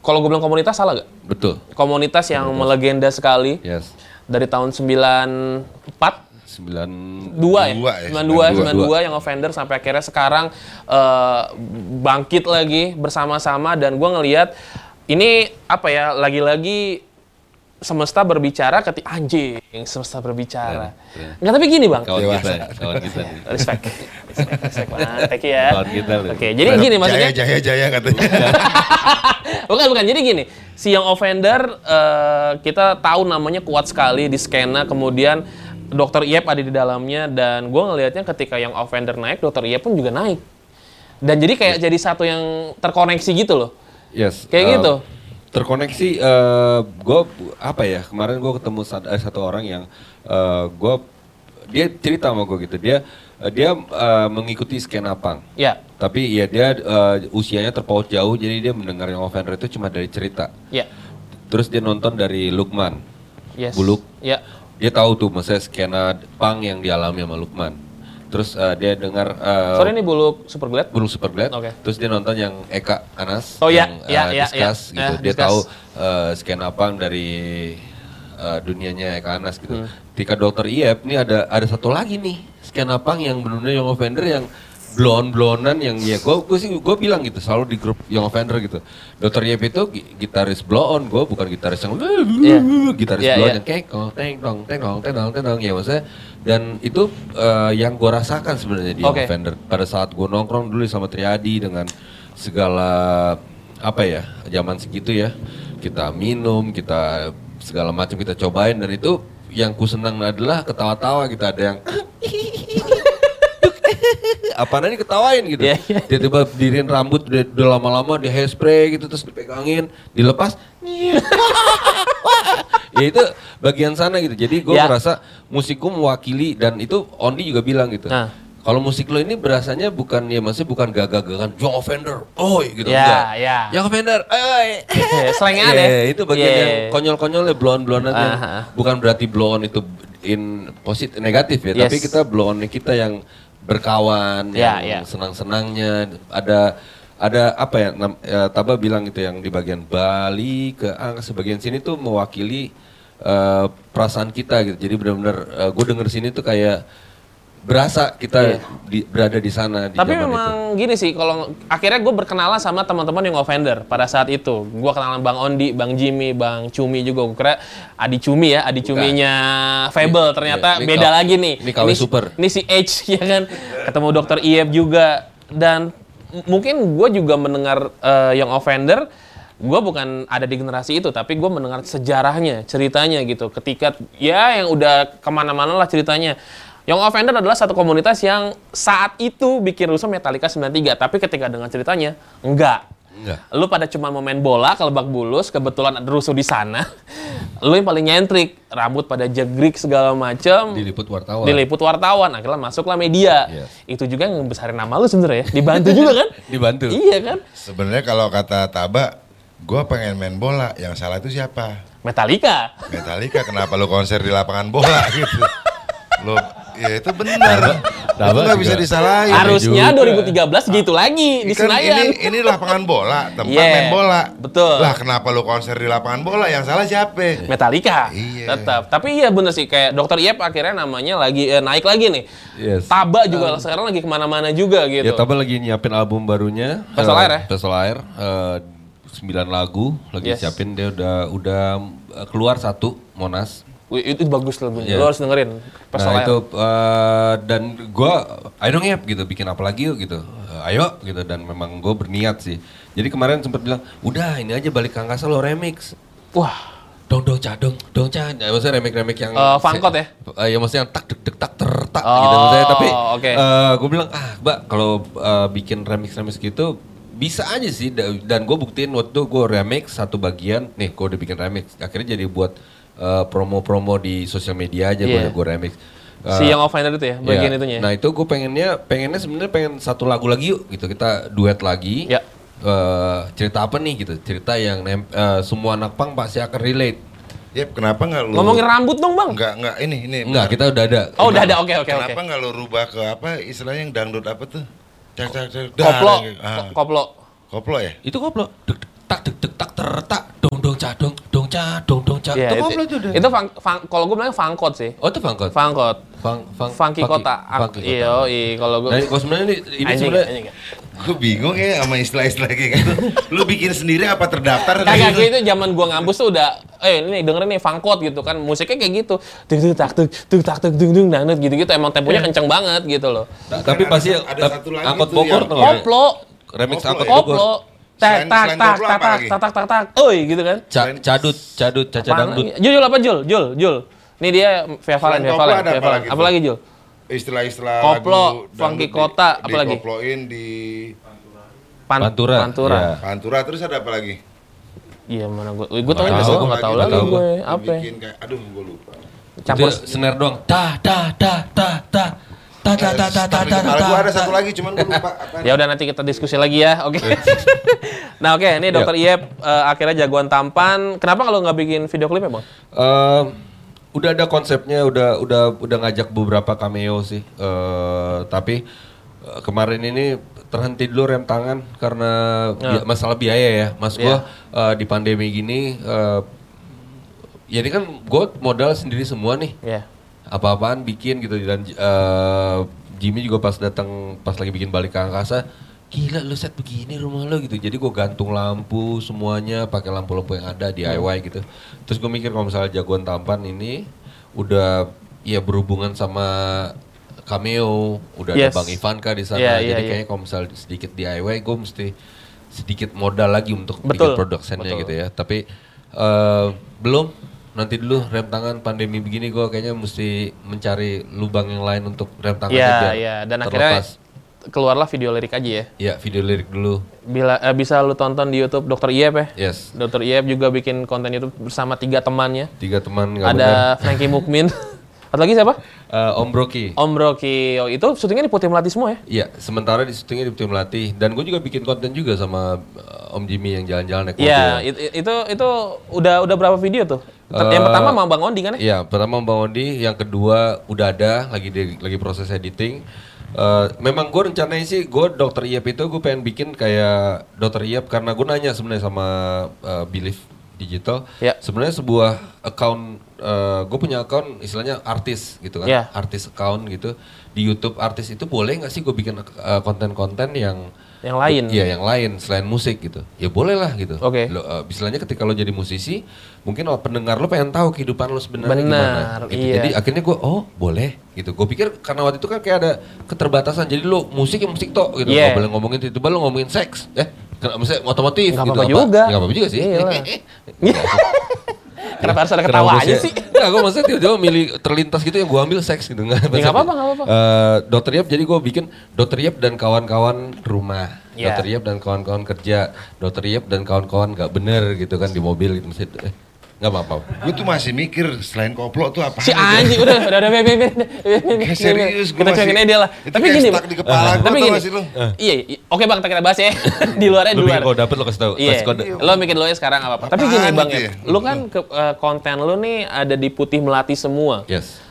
kalau gue bilang komunitas salah gak? Betul. Komunitas yang melegenda sekali Yes. dari tahun 94 Sembilan dua ya, Dua ya, 92, 92 yang offender sampai akhirnya sekarang eh, bangkit lagi bersama-sama dan gua ngelihat ini apa ya lagi-lagi semesta berbicara ketika anjing semesta berbicara. Iya, Enggak tapi gini bang, kawan kita, kawan kita nih. respect, respect, respect banget, <laughs> thank you ya. Kawan kita. Oke, jadi gini maksudnya, Jaya, jaya, jaya katanya. <laughs> bukan bukan. Jadi gini, si yang offender eh, kita tahu namanya kuat sekali di skena, kemudian Dokter Iep ada di dalamnya dan gue ngelihatnya ketika yang offender naik, Dokter Iep pun juga naik. Dan jadi kayak jadi satu yang terkoneksi gitu loh. Yes. Kayak uh, gitu. Terkoneksi, eh gue apa ya kemarin gue ketemu ada satu orang yang gue dia cerita sama gue gitu dia eh, dia eh, mengikuti skena punk. Ya, Tapi ya dia eh, usianya terpaut jauh jadi dia mendengar yang offender itu cuma dari cerita. ya, Terus dia nonton dari Lukman. yes. Buluk. Ya, Dia tahu tuh maksudnya skena punk yang dialami sama Lukman. Terus eh, dia dengar eh, sorry nih buluk super glad. Buluk Super Glad. Oke. Terus dia nonton yang Eka Anas. Oh, iya, yang, iya, eh, iya, Discuss iya. gitu. Eh, dia Discuss. tahu eh, skena punk dari eh, dunianya Eka Anas gitu. Hmm. Ketika Dokter Iep ini ada ada satu lagi nih skena punk yang benar-benar yang offender yang blon blonan yang ya gue gue sih gue bilang gitu selalu di grup yang offender gitu Dokter Iep itu gi- gitaris blow on gue bukan gitaris yang Iya. gitaris Iya, blow on iya. yang oh, teng dong teng dong teng dong teng dong ya maksudnya dan itu eh, yang gue rasakan sebenarnya di Oke. offender pada saat gue nongkrong dulu sama Triadi dengan segala apa ya zaman segitu ya kita minum kita segala macam kita cobain dan itu yang ku senang adalah ketawa-tawa kita ada yang apa ini ketawain gitu Iya, iya. dia tiba dirin rambut udah, udah lama-lama di hairspray gitu terus dipegangin dilepas ya itu bagian sana gitu jadi gue Ya. merasa musikku mewakili dan itu Ondi juga bilang gitu Nah. kalau musik lo ini berasanya bukan ya maksudnya bukan gagah-gagahan Young Offender, oi gitu Ya, enggak. ya. Young Offender, oi. <laughs> Iya, selengean Iya, ya. itu bagian Iya. yang konyol-konyolnya blow-on-blowan aja. Aha. Bukan berarti blow-on itu in positif negatif ya, tapi Yes. kita blow-on kita yang berkawan, Ya, yang ya. senang-senangnya ada ada apa ya, nam- ya, Taba bilang itu yang di bagian Bali ke ah, sebagian sini tuh mewakili eh, perasaan kita gitu. Jadi benar-benar gue denger sini tuh kayak berasa kita di- berada di sana di Iya. Tapi memang itu. gini sih, kalau akhirnya gue berkenalan sama teman-teman yang offender pada saat itu. Gue kenalan Bang Ondi, Bang Jimmy, Bang Cumi juga. Gue kira Adi Cumi ya, Adi Cuminya Fable. Ini- Ternyata iya, ini beda lagi nih. ini KW Super. Ini si H <laughs> ya kan. Ketemu Dokter Iep juga. Dan mungkin gue juga mendengar eh, yang offender. Gue bukan ada di generasi itu, tapi gue mendengar sejarahnya, ceritanya gitu. Ketika ya yang udah ke mana-mana lah ceritanya. Young Offender adalah satu komunitas yang saat itu bikin rusuh Metallica 93, tapi ketika dengan ceritanya, enggak. Enggak. Lu pada cuma mau main bola ke Lebak Bulus, kebetulan ada rusuh di sana. <laughs> Lu yang paling nyentrik, rambut pada jegrik segala macam. diliput wartawan. Diliput wartawan, akhirnya masuklah media. Yes. Itu juga yang besarin nama lu sebenarnya ya. Dibantu juga kan? <laughs> Dibantu. iya kan? Sebenarnya kalau kata Taba, gue pengen main bola. Yang salah itu siapa? Metallica. Metallica. Kenapa lu konser di lapangan bola <laughs> gitu? Lo, ya itu benar. Itu nggak juga. bisa disalahin. Harusnya juga. 2013 gitu lagi di Kan Senayan. ini ini lapangan bola, tempat Yeah, main bola. betul. Lah kenapa lu konser di lapangan bola? Yang salah siapa? Metallica. Iya. Tetap. Tapi iya bener sih kayak Dokter Iep akhirnya namanya lagi eh, naik lagi nih. Yes. Taba juga sekarang lagi ke mana-mana juga gitu. Ya Taba lagi nyiapin album barunya. Pesel eh, Air ya? Pesel Air. eh, sembilan lagu lagi Yes. siapin dia udah udah eh, keluar satu Monas. Itu, itu bagus lagunya. Iya. Lo harus dengerin. Pesel nah itu eh, dan gua ayo dong Yep gitu bikin apa lagi yuk gitu. Eh, ayo gitu dan memang gue berniat sih. Jadi kemarin sempat bilang udah ini aja balik ke angkasa lo remix. Wah, Dong dong cadong dong cah. Ya, maksudnya remix remix yang Eh, funkot ya? Eh, ya maksudnya yang tak dek dek tak ter tak Oh, gitu maksudnya tapi oke. gue bilang ah mbak kalau eh, bikin remix remix gitu bisa aja sih Da- dan gue buktiin waktu gue remix satu bagian nih gue udah bikin remix akhirnya jadi buat eh, promo-promo di sosial media aja gue Iya. gue remix Si Eh, Finder itu ya, bagian ya. itunya. Nah itu gue pengennya, pengennya sebenarnya pengen satu lagu lagi yuk gitu kita duet lagi. Ya. Eh, cerita apa nih gitu? Cerita yang eh, semua anak pang pasti akan relate. Yep, kenapa nggak lu? Ngomongin rambut dong bang. Enggak, enggak, ini, ini. Enggak, bentar. kita udah ada. Oh udah ada, oke oke oke. Kenapa nggak lu rubah ke apa istilahnya yang dangdut apa tuh? Cak, cak, cak, Koplo, dar, ah. ko- koplo. Koplo ya? Itu koplo. Dek dek tak dek dek tak tertak dong dong ca dong dong ca dong dong ca. Iya, itu itu udah. Itu fang, fang, kalau gue bilang fangkot sih. Oh itu fangkot. Fangkot. Fang, fang, Funky kota. Funky kota. Iya, iya kalau gue. Nah, kalau sebenarnya ini, ini sebenarnya. Gue bingung ya sama istilah-istilah kayak gitu. <laughs> lu bikin sendiri apa terdaftar? Kagak gitu zaman gua ngampus tuh udah eh ini dengerin nih fangkot gitu kan musiknya kayak gitu tung tung tak tung tung tak tung dung dung dangdut gitu-gitu emang temponya kenceng banget gitu loh Nah, tapi pasti ada- satu lagi angkot tuh Bogor tuh koplo remix angkot ya? Bogor. koplo tak tak tak tak tak tak tak tak tak oi gitu kan Ca- cadut, cadut, caca dangdut. Jul Jul apa Jul Jul Jul nih dia Via Valen Via Valen Via apa Valen Jul Istilah-istilah Koplo, funky kota, apa lagi? Dikoploin di Pan- Pantura. Pantura Iya. Pantura terus ada apa lagi? iya mana gue gue tau Nggak tahu, gue nggak tahu lagi tahu gue apa ya? Bikin kayak aduh gue lupa. campur snare doang. Ta ta ta ta ta ta ta ta ta ta ta ta Kepala gue ada satu lagi cuman gue lupa. Ya udah nanti kita diskusi lagi ya, oke. <laughs> nah oke, ini Dokter Ya. Iep eh, akhirnya jagoan tampan. Kenapa kalau nggak bikin video klipnya bang? Ehm, udah ada konsepnya, udah udah udah ngajak beberapa cameo sih. Eh, tapi eh, kemarin ini terhenti dulu rem tangan karena bi- masalah biaya ya, mas gua eh, di pandemi gini. eh, ya ini kan gue modal sendiri semua nih. Ya. Apa-apaan bikin gitu. Dan eh, Jimmy juga pas datang pas lagi bikin balik ke angkasa gila lu set begini rumah lo gitu. Jadi gue gantung lampu semuanya pakai lampu-lampu yang ada DIY gitu. Terus gue mikir kalau misalnya jagoan tampan ini udah ya berhubungan sama cameo. Udah Yes. ada Bang Ivanka di sana. Iya, jadi iya. kayaknya kalau misalnya sedikit DIY gue mesti sedikit modal lagi untuk Betul, bikin productionnya betul. gitu ya. Tapi eh, belum nanti dulu rem tangan pandemi begini gue kayaknya mesti mencari lubang yang lain untuk rem tangan Iya, iya. Dan akhirnya keluarlah video lirik aja ya. ya video lirik dulu Bila eh, bisa lu tonton di YouTube Dokter Iep ya. yes Dokter Iep juga bikin konten YouTube bersama tiga temannya. tiga teman Ada benar Frankie <laughs> Mukmin. Atau lagi siapa? Eh, Om Broki Om Broki. Oh, itu syutingnya di Putih Melati semua ya? Iya, sementara di syutingnya di tim melatih dan gue juga bikin konten juga sama eh, Om Jimmy yang jalan-jalan naik Iya, mobil. itu, itu itu udah udah berapa video tuh? Yang Eh, pertama sama Bang Ondi kan ya? Iya, pertama Bang Ondi, yang kedua udah ada lagi di, lagi proses editing. Eh, memang gue rencananya sih, gue dokter Iep itu gue pengen bikin kayak dokter Iep karena gue nanya sebenarnya sama eh, Belief Digital. Ya. Sebenarnya sebuah account, gue punya account istilahnya artis gitu kan, Ya. artis account gitu di YouTube artis itu boleh nggak sih gue bikin konten-konten yang Yang lain. Iya yang lain selain musik gitu. Ya boleh lah gitu. Oke. Lo, eh, istilahnya ketika lo jadi musisi, mungkin lo pendengar lo pengen tahu kehidupan lo sebenarnya Benar, gimana. Gitu. iya. Jadi akhirnya gue oh boleh gitu. Gue pikir karena waktu itu kan kayak ada keterbatasan. Jadi lo musik ya musik tok gitu. Iya. Nggak boleh ngomongin itu. Tiba lo ngomongin seks. Eh maksudnya otomotif Nggak gitu. apa-apa juga. Nggak apa-apa juga sih. Iya. <laughs> <laughs> Kenapa harus ada ketawa aja sih? Nggak, gue maksudnya tiba-tiba milih terlintas gitu yang gue ambil seks gitu. Nggak, Ya, nggak apa-apa, nggak apa-apa. Eh, Dokter Yap jadi gue bikin Dokter Yap dan kawan-kawan rumah. Iya. Dokter Yap dan kawan-kawan kerja. Dokter Yap dan kawan-kawan nggak bener gitu kan di mobil gitu. Maksudnya, eh, nggak apa-apa. Gue tuh masih mikir selain koplo tuh apa? Si anjing udah udah udah bebe bebe. Serius gue Kita masih. aja dia lah. Tapi gini, stuck di kepala gue tapi tau gini. gak sih lu? Iya, oke Bang, kita bahas ya. di luar aja, di Lu luar. kalau dapet lo kasih tahu. Iya, lo mikir ya sekarang apa apa. Tapi gini bang ya, ya? lu kan eh, konten lu nih ada di putih melati semua. Yes.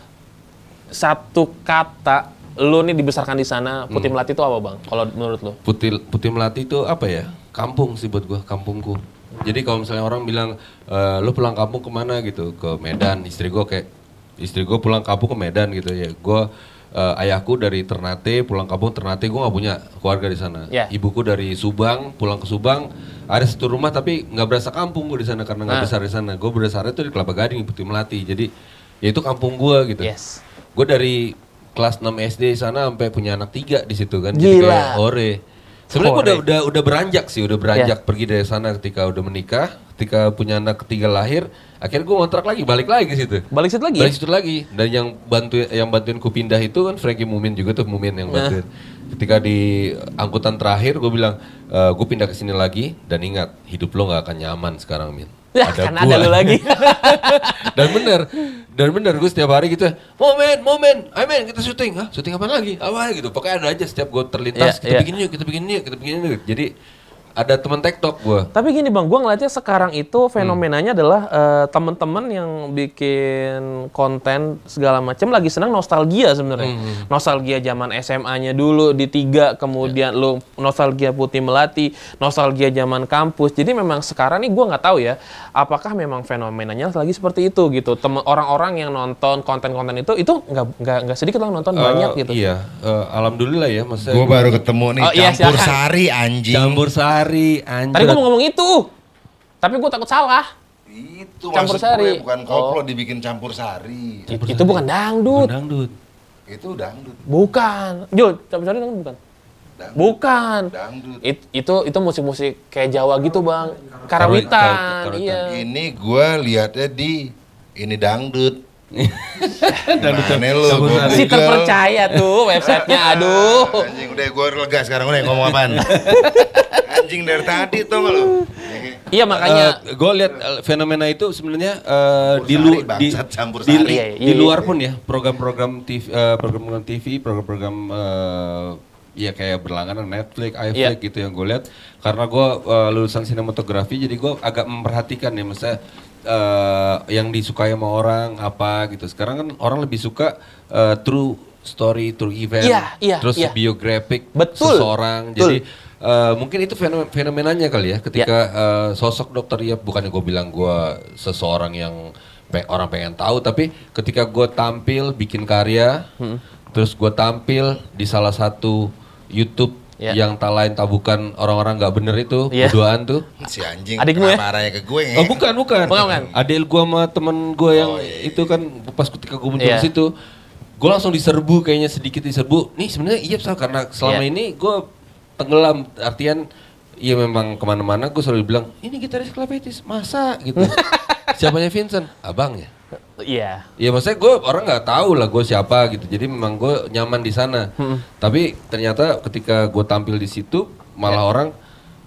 Satu kata lu nih dibesarkan di sana, Hmm. putih melati itu apa bang? Kalau menurut lu? Putih Putih Melati itu apa ya? Kampung sih buat gua, kampungku. Jadi kalau misalnya orang bilang, e, lu pulang kampung ke mana gitu? Ke Medan. Istri gua kayak, istri gua pulang kampung ke Medan gitu ya. Gua eh, ayahku dari Ternate, pulang kampung Ternate, gua nggak punya keluarga di sana. Ya. Ibuku dari Subang, pulang ke Subang, ada satu rumah tapi nggak berasa kampung gua di sana karena nggak Ah. besar di sana. Gue besarnya tuh di Kelapa Gading, di Putih Melati. Jadi ya itu kampung gua gitu. Yes. Gue dari kelas 6 SD sana sampai punya anak tiga di situ kan. Gila. kayak hore. Sebenarnya gue udah, udah udah beranjak sih, udah beranjak pergi dari sana ketika udah menikah, ketika punya anak ketiga lahir, akhirnya gue ngontrak lagi, balik lagi ke situ. Balik situ lagi Balik situ lagi. Dan yang bantu yang bantuin ku pindah itu kan Frankie Mumin juga tuh Mumin yang Nah. bantuin. Ketika di angkutan terakhir gue bilang, gue pindah ke sini lagi dan ingat hidup lo nggak akan nyaman sekarang Min. Ya, ada kan gua. ada lu lagi. <laughs> dan bener, dan bener gue setiap hari gitu, momen, momen, ayo men kita syuting, Hah, syuting apa lagi, apa? gitu, pokoknya ada aja setiap gue terlintas, Iya, kita iya. bikin yuk, kita bikin yuk, kita bikin yuk, jadi ada teman tektok gue. Tapi gini bang, gue ngeliatnya sekarang itu fenomenanya adalah eh, teman-teman yang bikin konten segala macam lagi senang nostalgia sebenarnya. Nostalgia zaman SMA-nya dulu di tiga, kemudian lu nostalgia putih melati, nostalgia zaman kampus. Jadi memang sekarang nih gue nggak tahu ya, apakah memang fenomenanya lagi seperti itu gitu. Temen orang-orang yang nonton konten-konten itu itu nggak nggak nggak sedikit lah nonton banyak Eh, gitu. Iya, eh, alhamdulillah ya, maksudnya Gue baru ketemu nih Oh, iya, campur silakan. sari anjing. campur sari, anjir. Tadi gue mau ngomong itu, tapi gue takut salah. Itu Campur maksud sari. gue bukan koplo dibikin campur sari. It- itu bukan dangdut. dangdut. Itu dangdut. Bukan. Jul, campur sari dangdut bukan? Dangdut. Bukan. Dangdut. It- itu itu musik-musik kayak Jawa gitu, Bang. Karawitan, Karawitan. Iya. Ini gue lihatnya di ini dangdut. <laughs> Gimana lu? campur sari. Si terpercaya tuh websitenya. Aduh. Anjing udah gue lega sekarang udah ngomong apaan? <laughs> Anjing dari tadi tuh lu? Iya makanya gue lihat eh, fenomena itu sebenarnya eh, Campur di lu di campur di, sari. Iya, di iya, luar iya. pun ya program-program TV eh, program-program TV program-program eh, ya kayak berlangganan Netflix, iFlix Iya. gitu yang gue lihat karena gue eh, lulusan sinematografi jadi gue agak memperhatikan ya misalnya eh, yang disukai sama orang apa gitu sekarang kan orang lebih suka eh, true story, true event, Iya, iya, terus iya. biographic Betul. seseorang Betul. jadi Eh, mungkin itu fenom- fenomenanya kali ya ketika eh, sosok dokter Yap bukannya gue bilang gue seseorang yang pe- orang pengen tahu tapi ketika gue tampil bikin karya Hmm. terus gue tampil di salah satu YouTube Ya. yang tak lain tak bukan orang-orang nggak bener itu Ya. berduaan tuh Si anjing. Adikmu ya? kenapa arahnya ke gue Oh bukan bukan. Bukan. Adel gua sama temen gue yang Oh, iya, itu kan pas ketika gue muncul Iya. di situ, gue langsung diserbu kayaknya sedikit diserbu. Nih sebenarnya iya Sal, karena selama Iya. ini gue tenggelam artian ya memang ke mana-mana gue selalu bilang ini gitaris Clapetis masa gitu. <laughs> Siapanya Vincent, abangnya. iya. Ya maksudnya gue orang nggak tahu lah gue siapa gitu. Jadi memang gue nyaman di sana. Hmm. Tapi ternyata ketika gue tampil di situ malah Ya. orang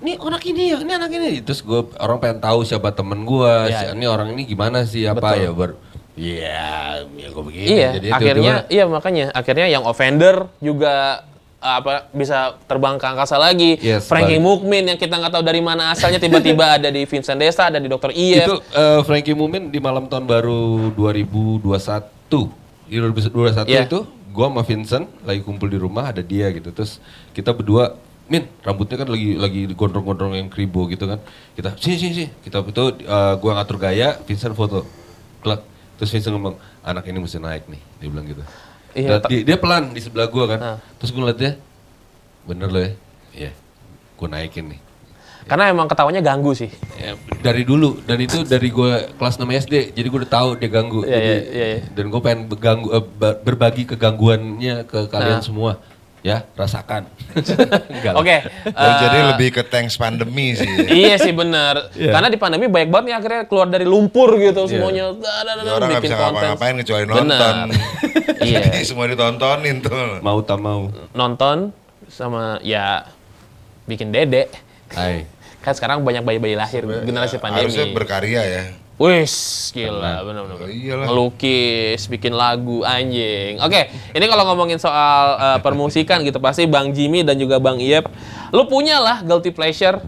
ini anak ini ya, ini anak ini. Terus gue orang pengen tahu siapa temen gue. Ya. ini orang ini gimana sih apa Betul. ya ber. Iya, ya gue begini. Iya, Jadi akhirnya tiba-tiba- iya makanya akhirnya yang offender juga apa bisa terbang ke angkasa lagi. Yes, Frankie. Mukmin yang kita nggak tahu dari mana asalnya tiba-tiba <laughs> ada di Vincent Desta, ada di Dr. Iep. itu eh, Frankie Mumin di malam tahun baru 2021 di 2021 Iya. itu gua sama Vincent lagi kumpul di rumah ada dia gitu terus kita berdua Min rambutnya kan lagi lagi gondrong-gondrong yang kribo gitu kan kita sini sini sini kita itu eh, gua ngatur gaya Vincent foto Klak. terus Vincent ngomong anak ini mesti naik nih dia bilang gitu Iya, Dan di- dia pelan di sebelah gua kan Ah. terus gua ngeliat dia bener loh ya iya gua naikin nih Karena emang ketawanya ganggu sih. Ya, dari dulu dan itu dari gue kelas 6 SD jadi gue udah tahu dia ganggu Iya, Jadi- iya, iya, iya. dan gue pengen berganggu, eh, ba- berbagi kegangguannya ke kalian Nah. semua ya rasakan. <laughs> Oke. Dan eh, jadi lebih ke thanks pandemi sih. iya sih bener. Karena di pandemi banyak banget nih akhirnya keluar dari lumpur gitu semuanya. Da, da, da, Ya orang nggak bisa konten. ngapa-ngapain kecuali nonton. <laughs> iya. Jadi semua ditontonin tuh. mau tak mau Nonton sama ya bikin dedek. Hai Kan sekarang banyak bayi-bayi lahir generasi pandemi. Harusnya berkarya ya. Wis, gila, bener-bener. Oh. Ngelukis, bikin lagu, anjing. Oke, ini kalau ngomongin soal eh, permusikan gitu, pasti Bang Jimmy dan juga Bang Iep, lu punya lah guilty pleasure.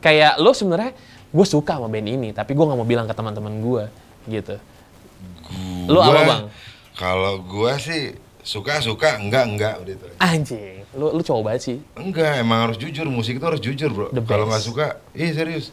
Kayak lu sebenarnya, gue suka sama band ini, tapi gue nggak mau bilang ke teman-teman gue, gitu. Lu apa Gua- bang? Kalau gua sih suka-suka, enggak-enggak udah itu. Anjing, lu lu coba sih. Enggak, emang harus jujur. Musik itu harus jujur, bro. Kalau nggak suka, ih serius.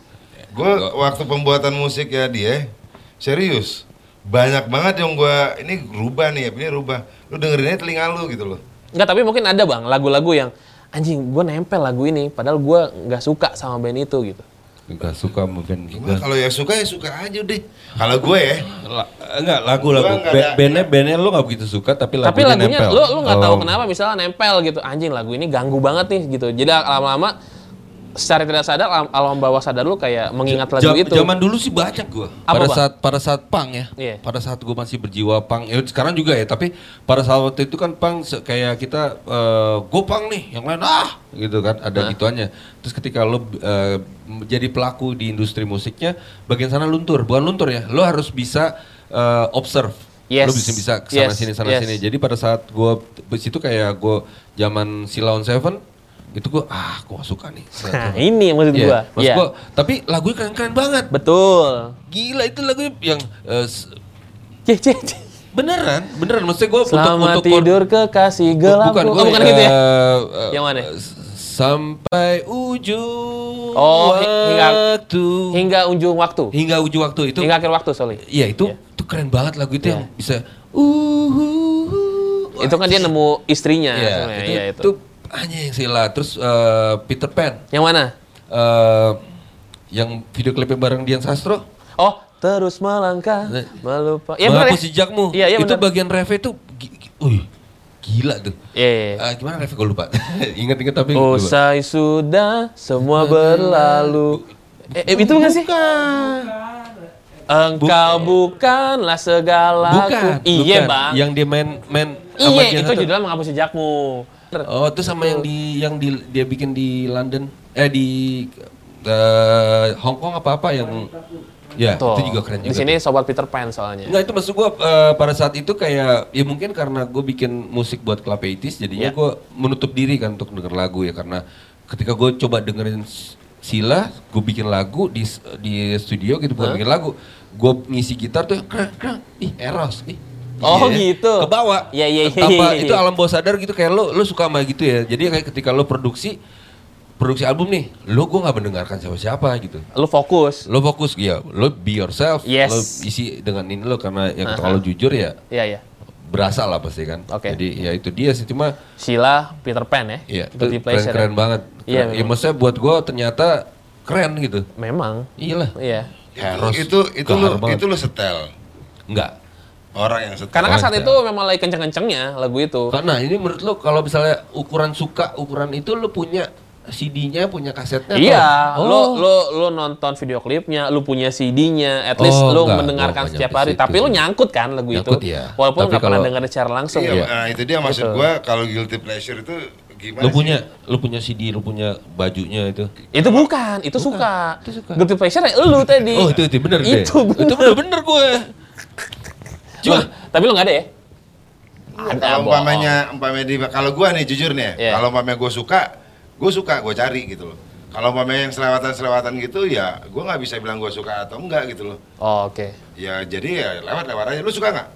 Gue waktu pembuatan musik ya dia, serius. Banyak banget yang gua ini rubah nih, ini rubah. Lu dengerinnya telinga lu gitu loh. Enggak, tapi mungkin ada bang lagu-lagu yang anjing gue nempel lagu ini, padahal gue nggak suka sama band itu gitu. Enggak suka sama band juga. kalau yang suka ya suka aja deh. Kalau gue ya, La- enggak lagu-lagu nggak Ba- bandnya bandnya lu nggak begitu suka tapi lagunya, Tapi lagunya nempel. lu lu nggak tahu Oh. kenapa misalnya nempel gitu. Anjing lagu ini ganggu banget nih gitu. Jadi lama-lama secara tidak sadar al- alam bawah sadar lu kayak mengingat lagu itu. Zaman dulu sih banyak gua. Apa, pada Bang? saat pada saat punk ya. Iya. Pada saat gua masih berjiwa punk. Ya sekarang juga ya, tapi pada saat waktu itu kan se- kayak kita eh gua punk nih, yang lain ah gitu kan, ada gituannya. Terus ketika lo eh, jadi pelaku di industri musiknya, bagian sana luntur, bukan luntur ya. Lo harus bisa eh, observe. Yes. Lo bisa bisa sana Yes. sini sana Yes. sini. Jadi pada saat gua di situ kayak gua zaman Silaun Seven itu gua ah gua suka nih. <laughs> Nah, ini yang maksud Iya, gua. maksud Iya. gua, tapi lagunya keren-keren banget. Betul. Gila itu lagunya yang eh, s- Cih, cih, cih. beneran, beneran. Maksudnya gue Selamat untuk, tidur kekasih gelapku. bukan, oh, gua, bukan gitu ya? eh, eh, Yang mana? s- Sampai ujung Oh, hi- hingga- waktu. Hingga ujung waktu. Hingga ujung waktu itu. Hingga akhir waktu, sorry. Iya itu, Iya. itu keren banget lagu itu Iya. yang bisa. Uh, Itu kan dia nemu istrinya. Iya, sebenarnya. itu, Iya, itu hanya yang sila. Terus eh, Peter Pan, Yang mana? eh, yang video klipnya bareng Dian Sastro. Oh, terus melangkah, Nah, melupa. Benar Menghapus ya? jejakmu. Iya, iya itu benar. bagian ref itu, wih, gila tuh. Iya, iya, iya. Ah, gimana ref gue lupa. <laughs> Ingat-ingat tapi gua lupa. Usai sudah semua berlalu. Eh, eh, itu bukan sih? Engkau bukanlah segala Bukan, Iya. Bang. Yang dia main main Iya, itu judulnya menghapus jejakmu. Oh, itu sama yang di yang di dia bikin di London eh di eh, Hong Kong apa apa yang ya Tuh. itu juga keren juga. Di sini sobat Peter Pan soalnya. Enggak itu maksud gua eh, pada saat itu kayak ya mungkin karena gue bikin musik buat Club 80s jadinya Iya. gue menutup diri kan untuk denger lagu ya karena ketika gue coba dengerin Sila, gue bikin lagu di di studio gitu bukan bikin lagu, gue ngisi gitar tuh keren <clears throat> keren, ih Eros, ih Oh, Iya. gitu. Ke bawah. Iya, iya, iya, Tanpa iya, itu iya. alam bawah sadar gitu kayak lo lo suka sama gitu ya. Jadi kayak ketika lo produksi produksi album nih, lo gue nggak mendengarkan siapa-siapa gitu. Lu fokus. Lo fokus ya, lo be yourself. Yes. Lo isi dengan ini lo karena yang Aha. kalau jujur ya Iya, iya. berasa lah pasti kan. Oke. Jadi ya itu dia sih cuma Sheila Peter Pan ya. ya itu Guilty pleasure keren-keren ya. banget. Iya, Keren. ya maksudnya buat gue ternyata keren gitu. Memang. Iyalah. Iya. Eros itu itu banget. itu lu setel Enggak. Orang yang setel. Karena kan Oh, saat itu memang lagi kenceng-kencengnya lagu itu. Karena ini menurut lo kalau misalnya ukuran suka ukuran itu lo punya CD-nya, punya kasetnya? Iya, atau- lu Oh. lu lu nonton video klipnya, lu punya CD-nya, at least Oh, lu enggak, mendengarkan nggak setiap hari. situ Tapi lu sih. nyangkut kan lagu Nyangkut, itu. iya. Walaupun Tapi nggak pernah dengar secara langsung. Iya, ya. nah itu dia maksud Betul. gua kalau guilty pleasure itu gimana Lo sih? punya, lo punya CD, lo punya bajunya itu. Itu bukan, itu suka. itu suka. Guilty pleasure ya lu tadi. Oh itu itu bener deh. Itu bener. Itu bener bener gue. <laughs> Cuma, tapi lu nggak ada ya? Ada, kalau umpamanya umpamanya di kalau gua nih jujur nih ya, Iya. kalau umpamanya gua suka, gua suka, gua cari gitu loh. Kalau umpamanya yang selewatan-selewatan gitu ya, gua nggak bisa bilang gua suka atau enggak gitu loh. Oh, oke. Ya jadi ya lewat-lewat aja. Lu suka nggak?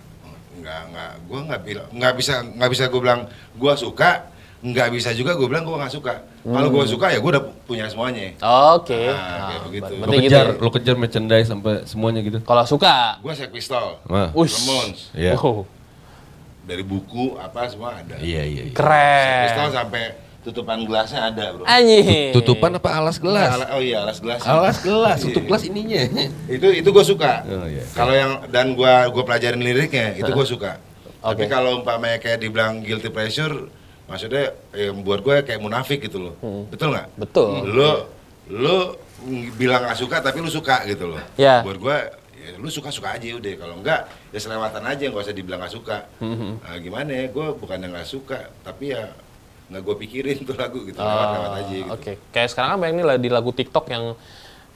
Nggak, nggak. Gua nggak bilang, nggak bisa, nggak bisa gua bilang gua suka. Nggak bisa juga gua bilang gua nggak suka. Kalau gua Hmm. suka ya gua udah punya semuanya. Oke. Ah, kayak begitu. Lo gitu kejar, ya. lo kejar merchandise sampai semuanya gitu. Kalau suka. Gua Sex Pistol, Wah. Ush. Ramones, Iya. Wow, dari buku apa semua ada. Iya iya. iya. Sex Pistol keren. sampai tutupan gelasnya ada bro. Anjing. Tutupan apa alas gelas? Ala- oh iya alas gelas. Alas gelas, Iya. tutup gelas ininya. Itu itu gue suka. Oh, iya. Kalau yang dan gua gua pelajarin liriknya itu gue suka. Oke. Tapi kalau umpamanya kayak dibilang guilty pleasure, maksudnya yang buat gue kayak munafik gitu loh. Betul nggak? Betul. Lu lu bilang nggak suka tapi lu suka gitu loh. Ya. Buat gue ya lu suka suka aja udah. Kalau enggak ya selewatan aja nggak usah dibilang nggak suka. Nah, gimana ya? Gue bukan yang nggak suka tapi ya nggak gue pikirin tuh lagu gitu lewat-lewat aja gitu. Oke, kayak sekarang kan banyak nih di lagu TikTok yang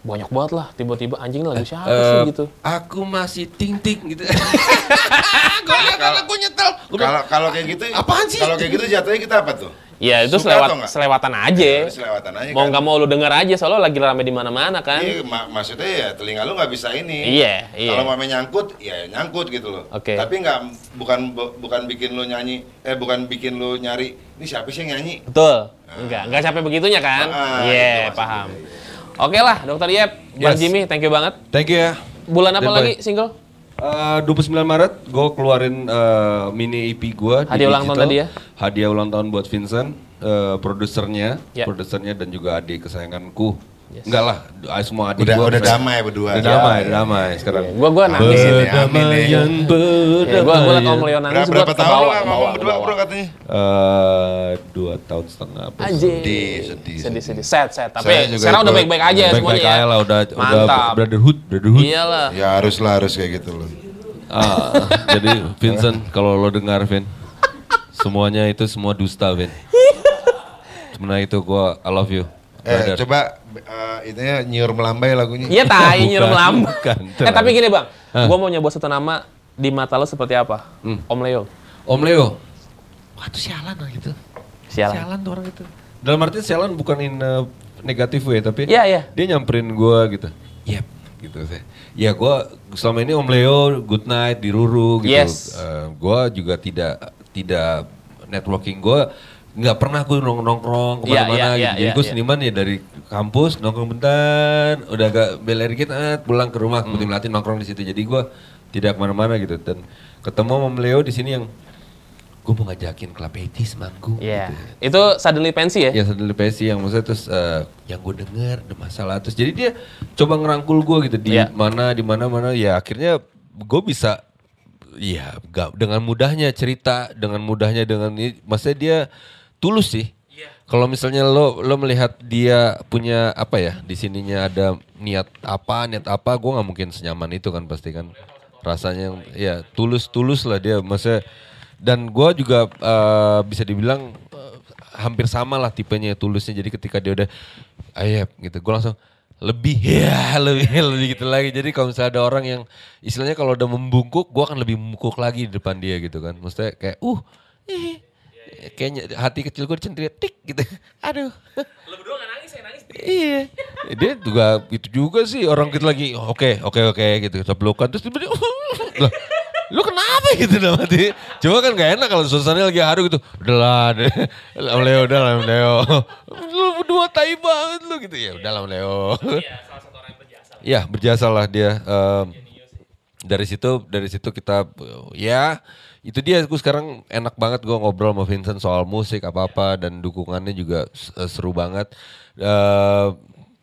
banyak banget lah tiba-tiba anjing lagu siapa Eh, sih gitu. Aku masih ting ting gitu. <laughs> Gue Aku nyetel. Kalau kalau kayak gitu, Apaan sih? Kalau kayak gitu jatuhnya kita apa tuh? Ya itu Suka selewat selewatan aja. Ya, selewatan aja Mau kan. nggak mau lu denger aja soalnya lagi rame di mana-mana kan. Iya, ma- maksudnya ya telinga lu nggak bisa ini. Iya, iya. Kalau mame nyangkut, ya nyangkut gitu loh. Oke. Tapi nggak bukan bu- bukan bikin lu nyanyi, eh bukan bikin lu nyari. Ini siapa sih yang nyanyi? Betul. Enggak, enggak capek begitunya kan? Ah, Iya, itu maksudnya. paham. Oke lah, Dokter Yep, Bang Yes. Jimmy, thank you banget. Thank you ya. Bulan apa Dan lagi bye. single? Eh, 29 Maret gue keluarin eh, mini EP gue Hadiah ulang tahun tadi ya? Hadiah ulang tahun buat Vincent, eh, produsernya, Ya. produsernya dan juga adik kesayanganku Enggak lah, ah, semua adik Udah gua udah damai berdua. Udah damai, udah damai sekarang. Gua gua nangis ini. Amin, Berdamaian, Ya, gua gua liat Om Leo nangis Berapa, berapa tahun lah ngomong berdua bro katanya? Eh, dua tahun setengah. Sedih, sedih. Sedih, sedih. Sad, sad. Tapi sekarang udah baik-baik aja Baik-baik semuanya ya. aja lah, udah, udah Mantap. brotherhood, brotherhood. Iyalah. Ya harus lah harus kayak gitu loh. Ah, jadi Vincent, kalau lo dengar Vin, semuanya itu semua dusta Vin. Sebenarnya itu gua I love you. Eh coba eh, itunya nyiur melambai lagunya. Iya tai nyirum lambung. bukan. <laughs> Eh tapi gini bang, Hah? gua mau nyebut satu nama di mata lo seperti apa? Hmm. Om Leo. Om Leo. Wah itu sialan lah gitu. Sialan. tuh orang itu. Dalam arti sialan bukan in a negatif way, tapi Iya, iya. dia nyamperin gua gitu. Yep, gitu saya. Ya gua selama ini Om Leo good night di Ruru gitu. Yes. Eh, gua juga tidak tidak networking gua nggak pernah gue nong nongkrong Iya, ke mana-mana iya, gitu. iya, Jadi iya, gue iya. seniman ya dari kampus nongkrong bentar, udah agak beler dikit, eh, pulang ke rumah, Hmm. kemudian melatih nongkrong di situ. Jadi gua tidak ke mana-mana gitu. Dan ketemu Om Leo di sini yang gue mau ngajakin Club 80s manggung Iya. gitu. Itu suddenly pensi ya? Ya suddenly Pesi yang maksudnya terus eh, yang gue denger ada masalah terus jadi dia coba ngerangkul gue gitu di Iya. mana di mana mana ya akhirnya gue bisa ya gak, dengan mudahnya cerita dengan mudahnya dengan ini maksudnya dia tulus sih. Kalau misalnya lo lo melihat dia punya apa ya di sininya ada niat apa niat apa gue nggak mungkin senyaman itu kan pasti kan. Rasanya ya tulus tulus lah dia. Maksudnya dan gue juga eh, bisa dibilang eh, hampir sama lah tipenya tulusnya. Jadi ketika dia udah ayep gitu gue langsung lebih <laughs> ya lebih lebih gitu lagi. Jadi kalau misalnya ada orang yang istilahnya kalau udah membungkuk gue akan lebih membungkuk lagi di depan dia gitu kan. Maksudnya kayak uh eh, kayaknya hati kecil gue dicendrit tik gitu. <laughs> Aduh. Lo berdua gak nangis, saya nangis. Iya. Dia juga itu juga sih orang kita lagi oke oke oke gitu kita pelukan terus tiba-tiba <laughs> lah lu kenapa <laughs> gitu dalam hati? Cuma kan gak enak kalau suasananya lagi haru gitu udahlah deh Leo udah Lam Leo. Lu berdua tai banget lu gitu. Ya udah Lam Leo. Iya berjasa. Lah dia Em, dari situ dari situ kita ya itu dia gue sekarang enak banget gue ngobrol sama Vincent soal musik apa apa dan dukungannya juga eh, seru banget. Eh,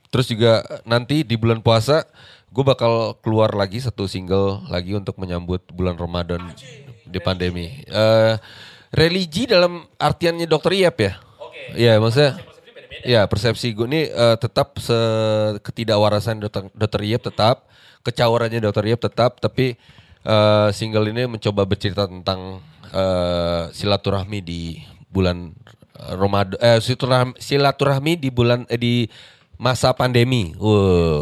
terus juga nanti di bulan puasa gue bakal keluar lagi satu single lagi untuk menyambut bulan Ramadan di pandemi. Eh, religi dalam artiannya dokter Iep ya? Iya maksudnya Ya persepsi gue ini eh, tetap ketidakwarasan dokter, dokter Iep tetap, kecaurannya dokter Iep tetap, tapi eh, single ini mencoba bercerita tentang eh, silaturahmi di bulan Ramadan, eh, silaturahmi, silaturahmi di bulan eh, di masa pandemi. Wow.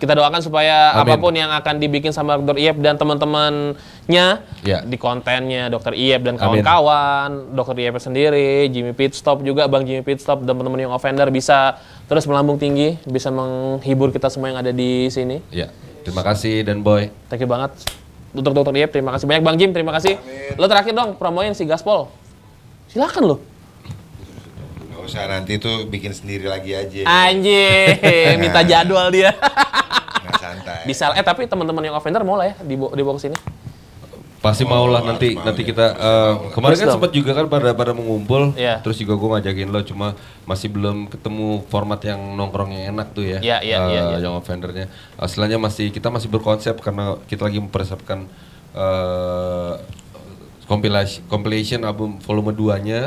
Kita doakan supaya Amin. apa pun yang akan dibikin sama Dr. Iep dan teman-temannya Ya. di kontennya Dr. Iep dan kawan-kawan, Dr. Iep sendiri, Jimmy Pitstop juga, Bang Jimmy Pitstop dan teman-teman yang offender bisa terus melambung tinggi, bisa menghibur kita semua yang ada di sini. Ya, terima kasih dan boy. Thank you banget untuk Dr. Iep, terima kasih banyak Bang Jim, terima kasih. Lo terakhir dong promoin si Gaspol. Silakan lo. Gak usah nanti tuh bikin sendiri lagi aja. Anjir, <laughs> minta jadwal dia. Nggak santai. Bisa eh tapi teman-teman yang offender mau lah ya dibawa dibawa ke sini. Pasti mau lah Oh, nanti nanti ya. kita eh, kemarin kan sempat juga kan pada pada mengumpul Iya. terus juga gue ngajakin lo cuma masih belum ketemu format yang nongkrong yang enak tuh ya Iya, iya, eh, iya, iya. yang offendernya Aslinya masih kita masih berkonsep karena kita lagi mempersiapkan eh compilation compilation album volume 2 nya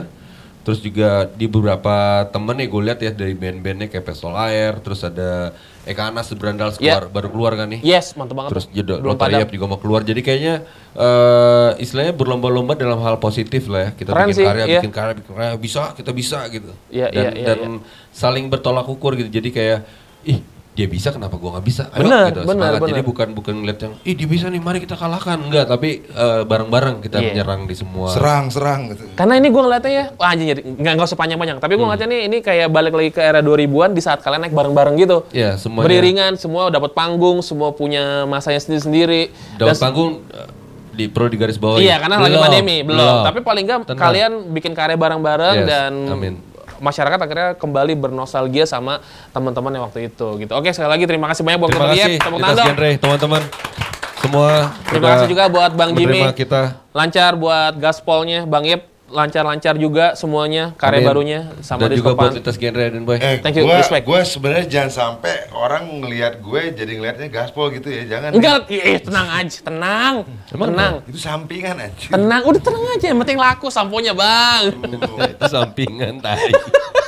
terus juga di beberapa temen nih gue lihat ya dari band-bandnya kayak Pestol Air terus ada Eka Anas Berandal Iya. keluar, baru keluar kan nih Yes, mantap banget. Terus padam. Yap juga mau keluar. Jadi kayaknya eh istilahnya berlomba-lomba dalam hal positif lah ya. Kita Keren bikin sih, karya, iya. bikin karya, bikin karya, bisa, kita bisa gitu. Iya, dan iya, iya, dan saling bertolak ukur gitu. Jadi kayak ih dia bisa kenapa gua nggak bisa? Ayo Bener, gitu. bener, semangat. Jadi bener. bukan bukan ngeliat yang ih dia bisa nih mari kita kalahkan. Enggak, tapi eh, bareng-bareng kita Iya. menyerang di semua. Serang, serang gitu. Karena ini gue ngeliatnya ya, wah anjing jadi nggak nggak usah panjang-panjang. Tapi gue Hmm. ngeliatnya nih ini kayak balik lagi ke era 2000-an di saat kalian naik bareng-bareng gitu. Iya, semuanya. Beriringan, semua dapat panggung, semua punya masanya sendiri-sendiri. Dapat Dan- panggung di perlu di garis bawah. Iya, karena lagi pandemi, belum. Tapi paling nggak Tenang. kalian bikin karya bareng-bareng Yes, dan amin. Masyarakat akhirnya kembali bernostalgia sama teman-teman yang waktu itu gitu. Oke, sekali lagi terima kasih banyak buat Terima kasih Tepuk tangan teman-teman. Semua Terima kasih juga buat Bang Jimmy. kita Lancar buat gaspolnya Bang Yep. Lancar-lancar juga semuanya karya Amin. barunya sama Dan juga buat lintas genre dan boy. Eh, Thank you, gua, respect. gua sebenarnya jangan sampai orang ngelihat gue jadi ngelihatnya gaspol gitu ya, jangan. Enggak, eh, tenang aja, tenang. Emang tenang. Itu sampingan aja. Tenang, udah tenang aja, yang penting laku samponya, Bang. <laughs> Itu sampingan tadi.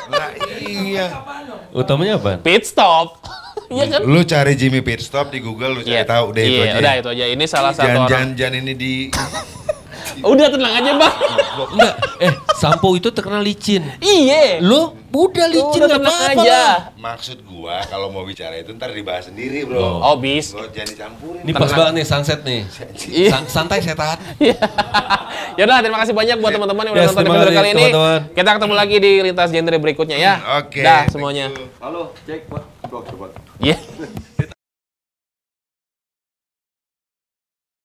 Nah, iya. Utamanya apa? Pit stop. <laughs> Iya kan? Lu cari Jimmy Pit Stop di Google lu cari Iya. tahu deh itu Iya, aja. udah itu aja. Ini salah satu jangan, orang. jangan, jangan ini di <laughs> Udah tenang aja, Bang. Enggak, eh sampo itu terkenal licin. Iya. Lu udah licin nggak tenang apa-apa aja. maksud gua kalau mau bicara itu ntar dibahas sendiri, Bro. Oh, bis. Lo jangan dicampurin. Ini pas banget nih sunset nih. Iya. San- santai setan. <laughs> ya udah, terima kasih banyak buat teman-teman yang udah Yes, nonton episode kali ini. teman-teman. Kita ketemu lagi di lintas genre berikutnya ya. Oke. Dah thank semuanya. Halo, cek, coba. Iya.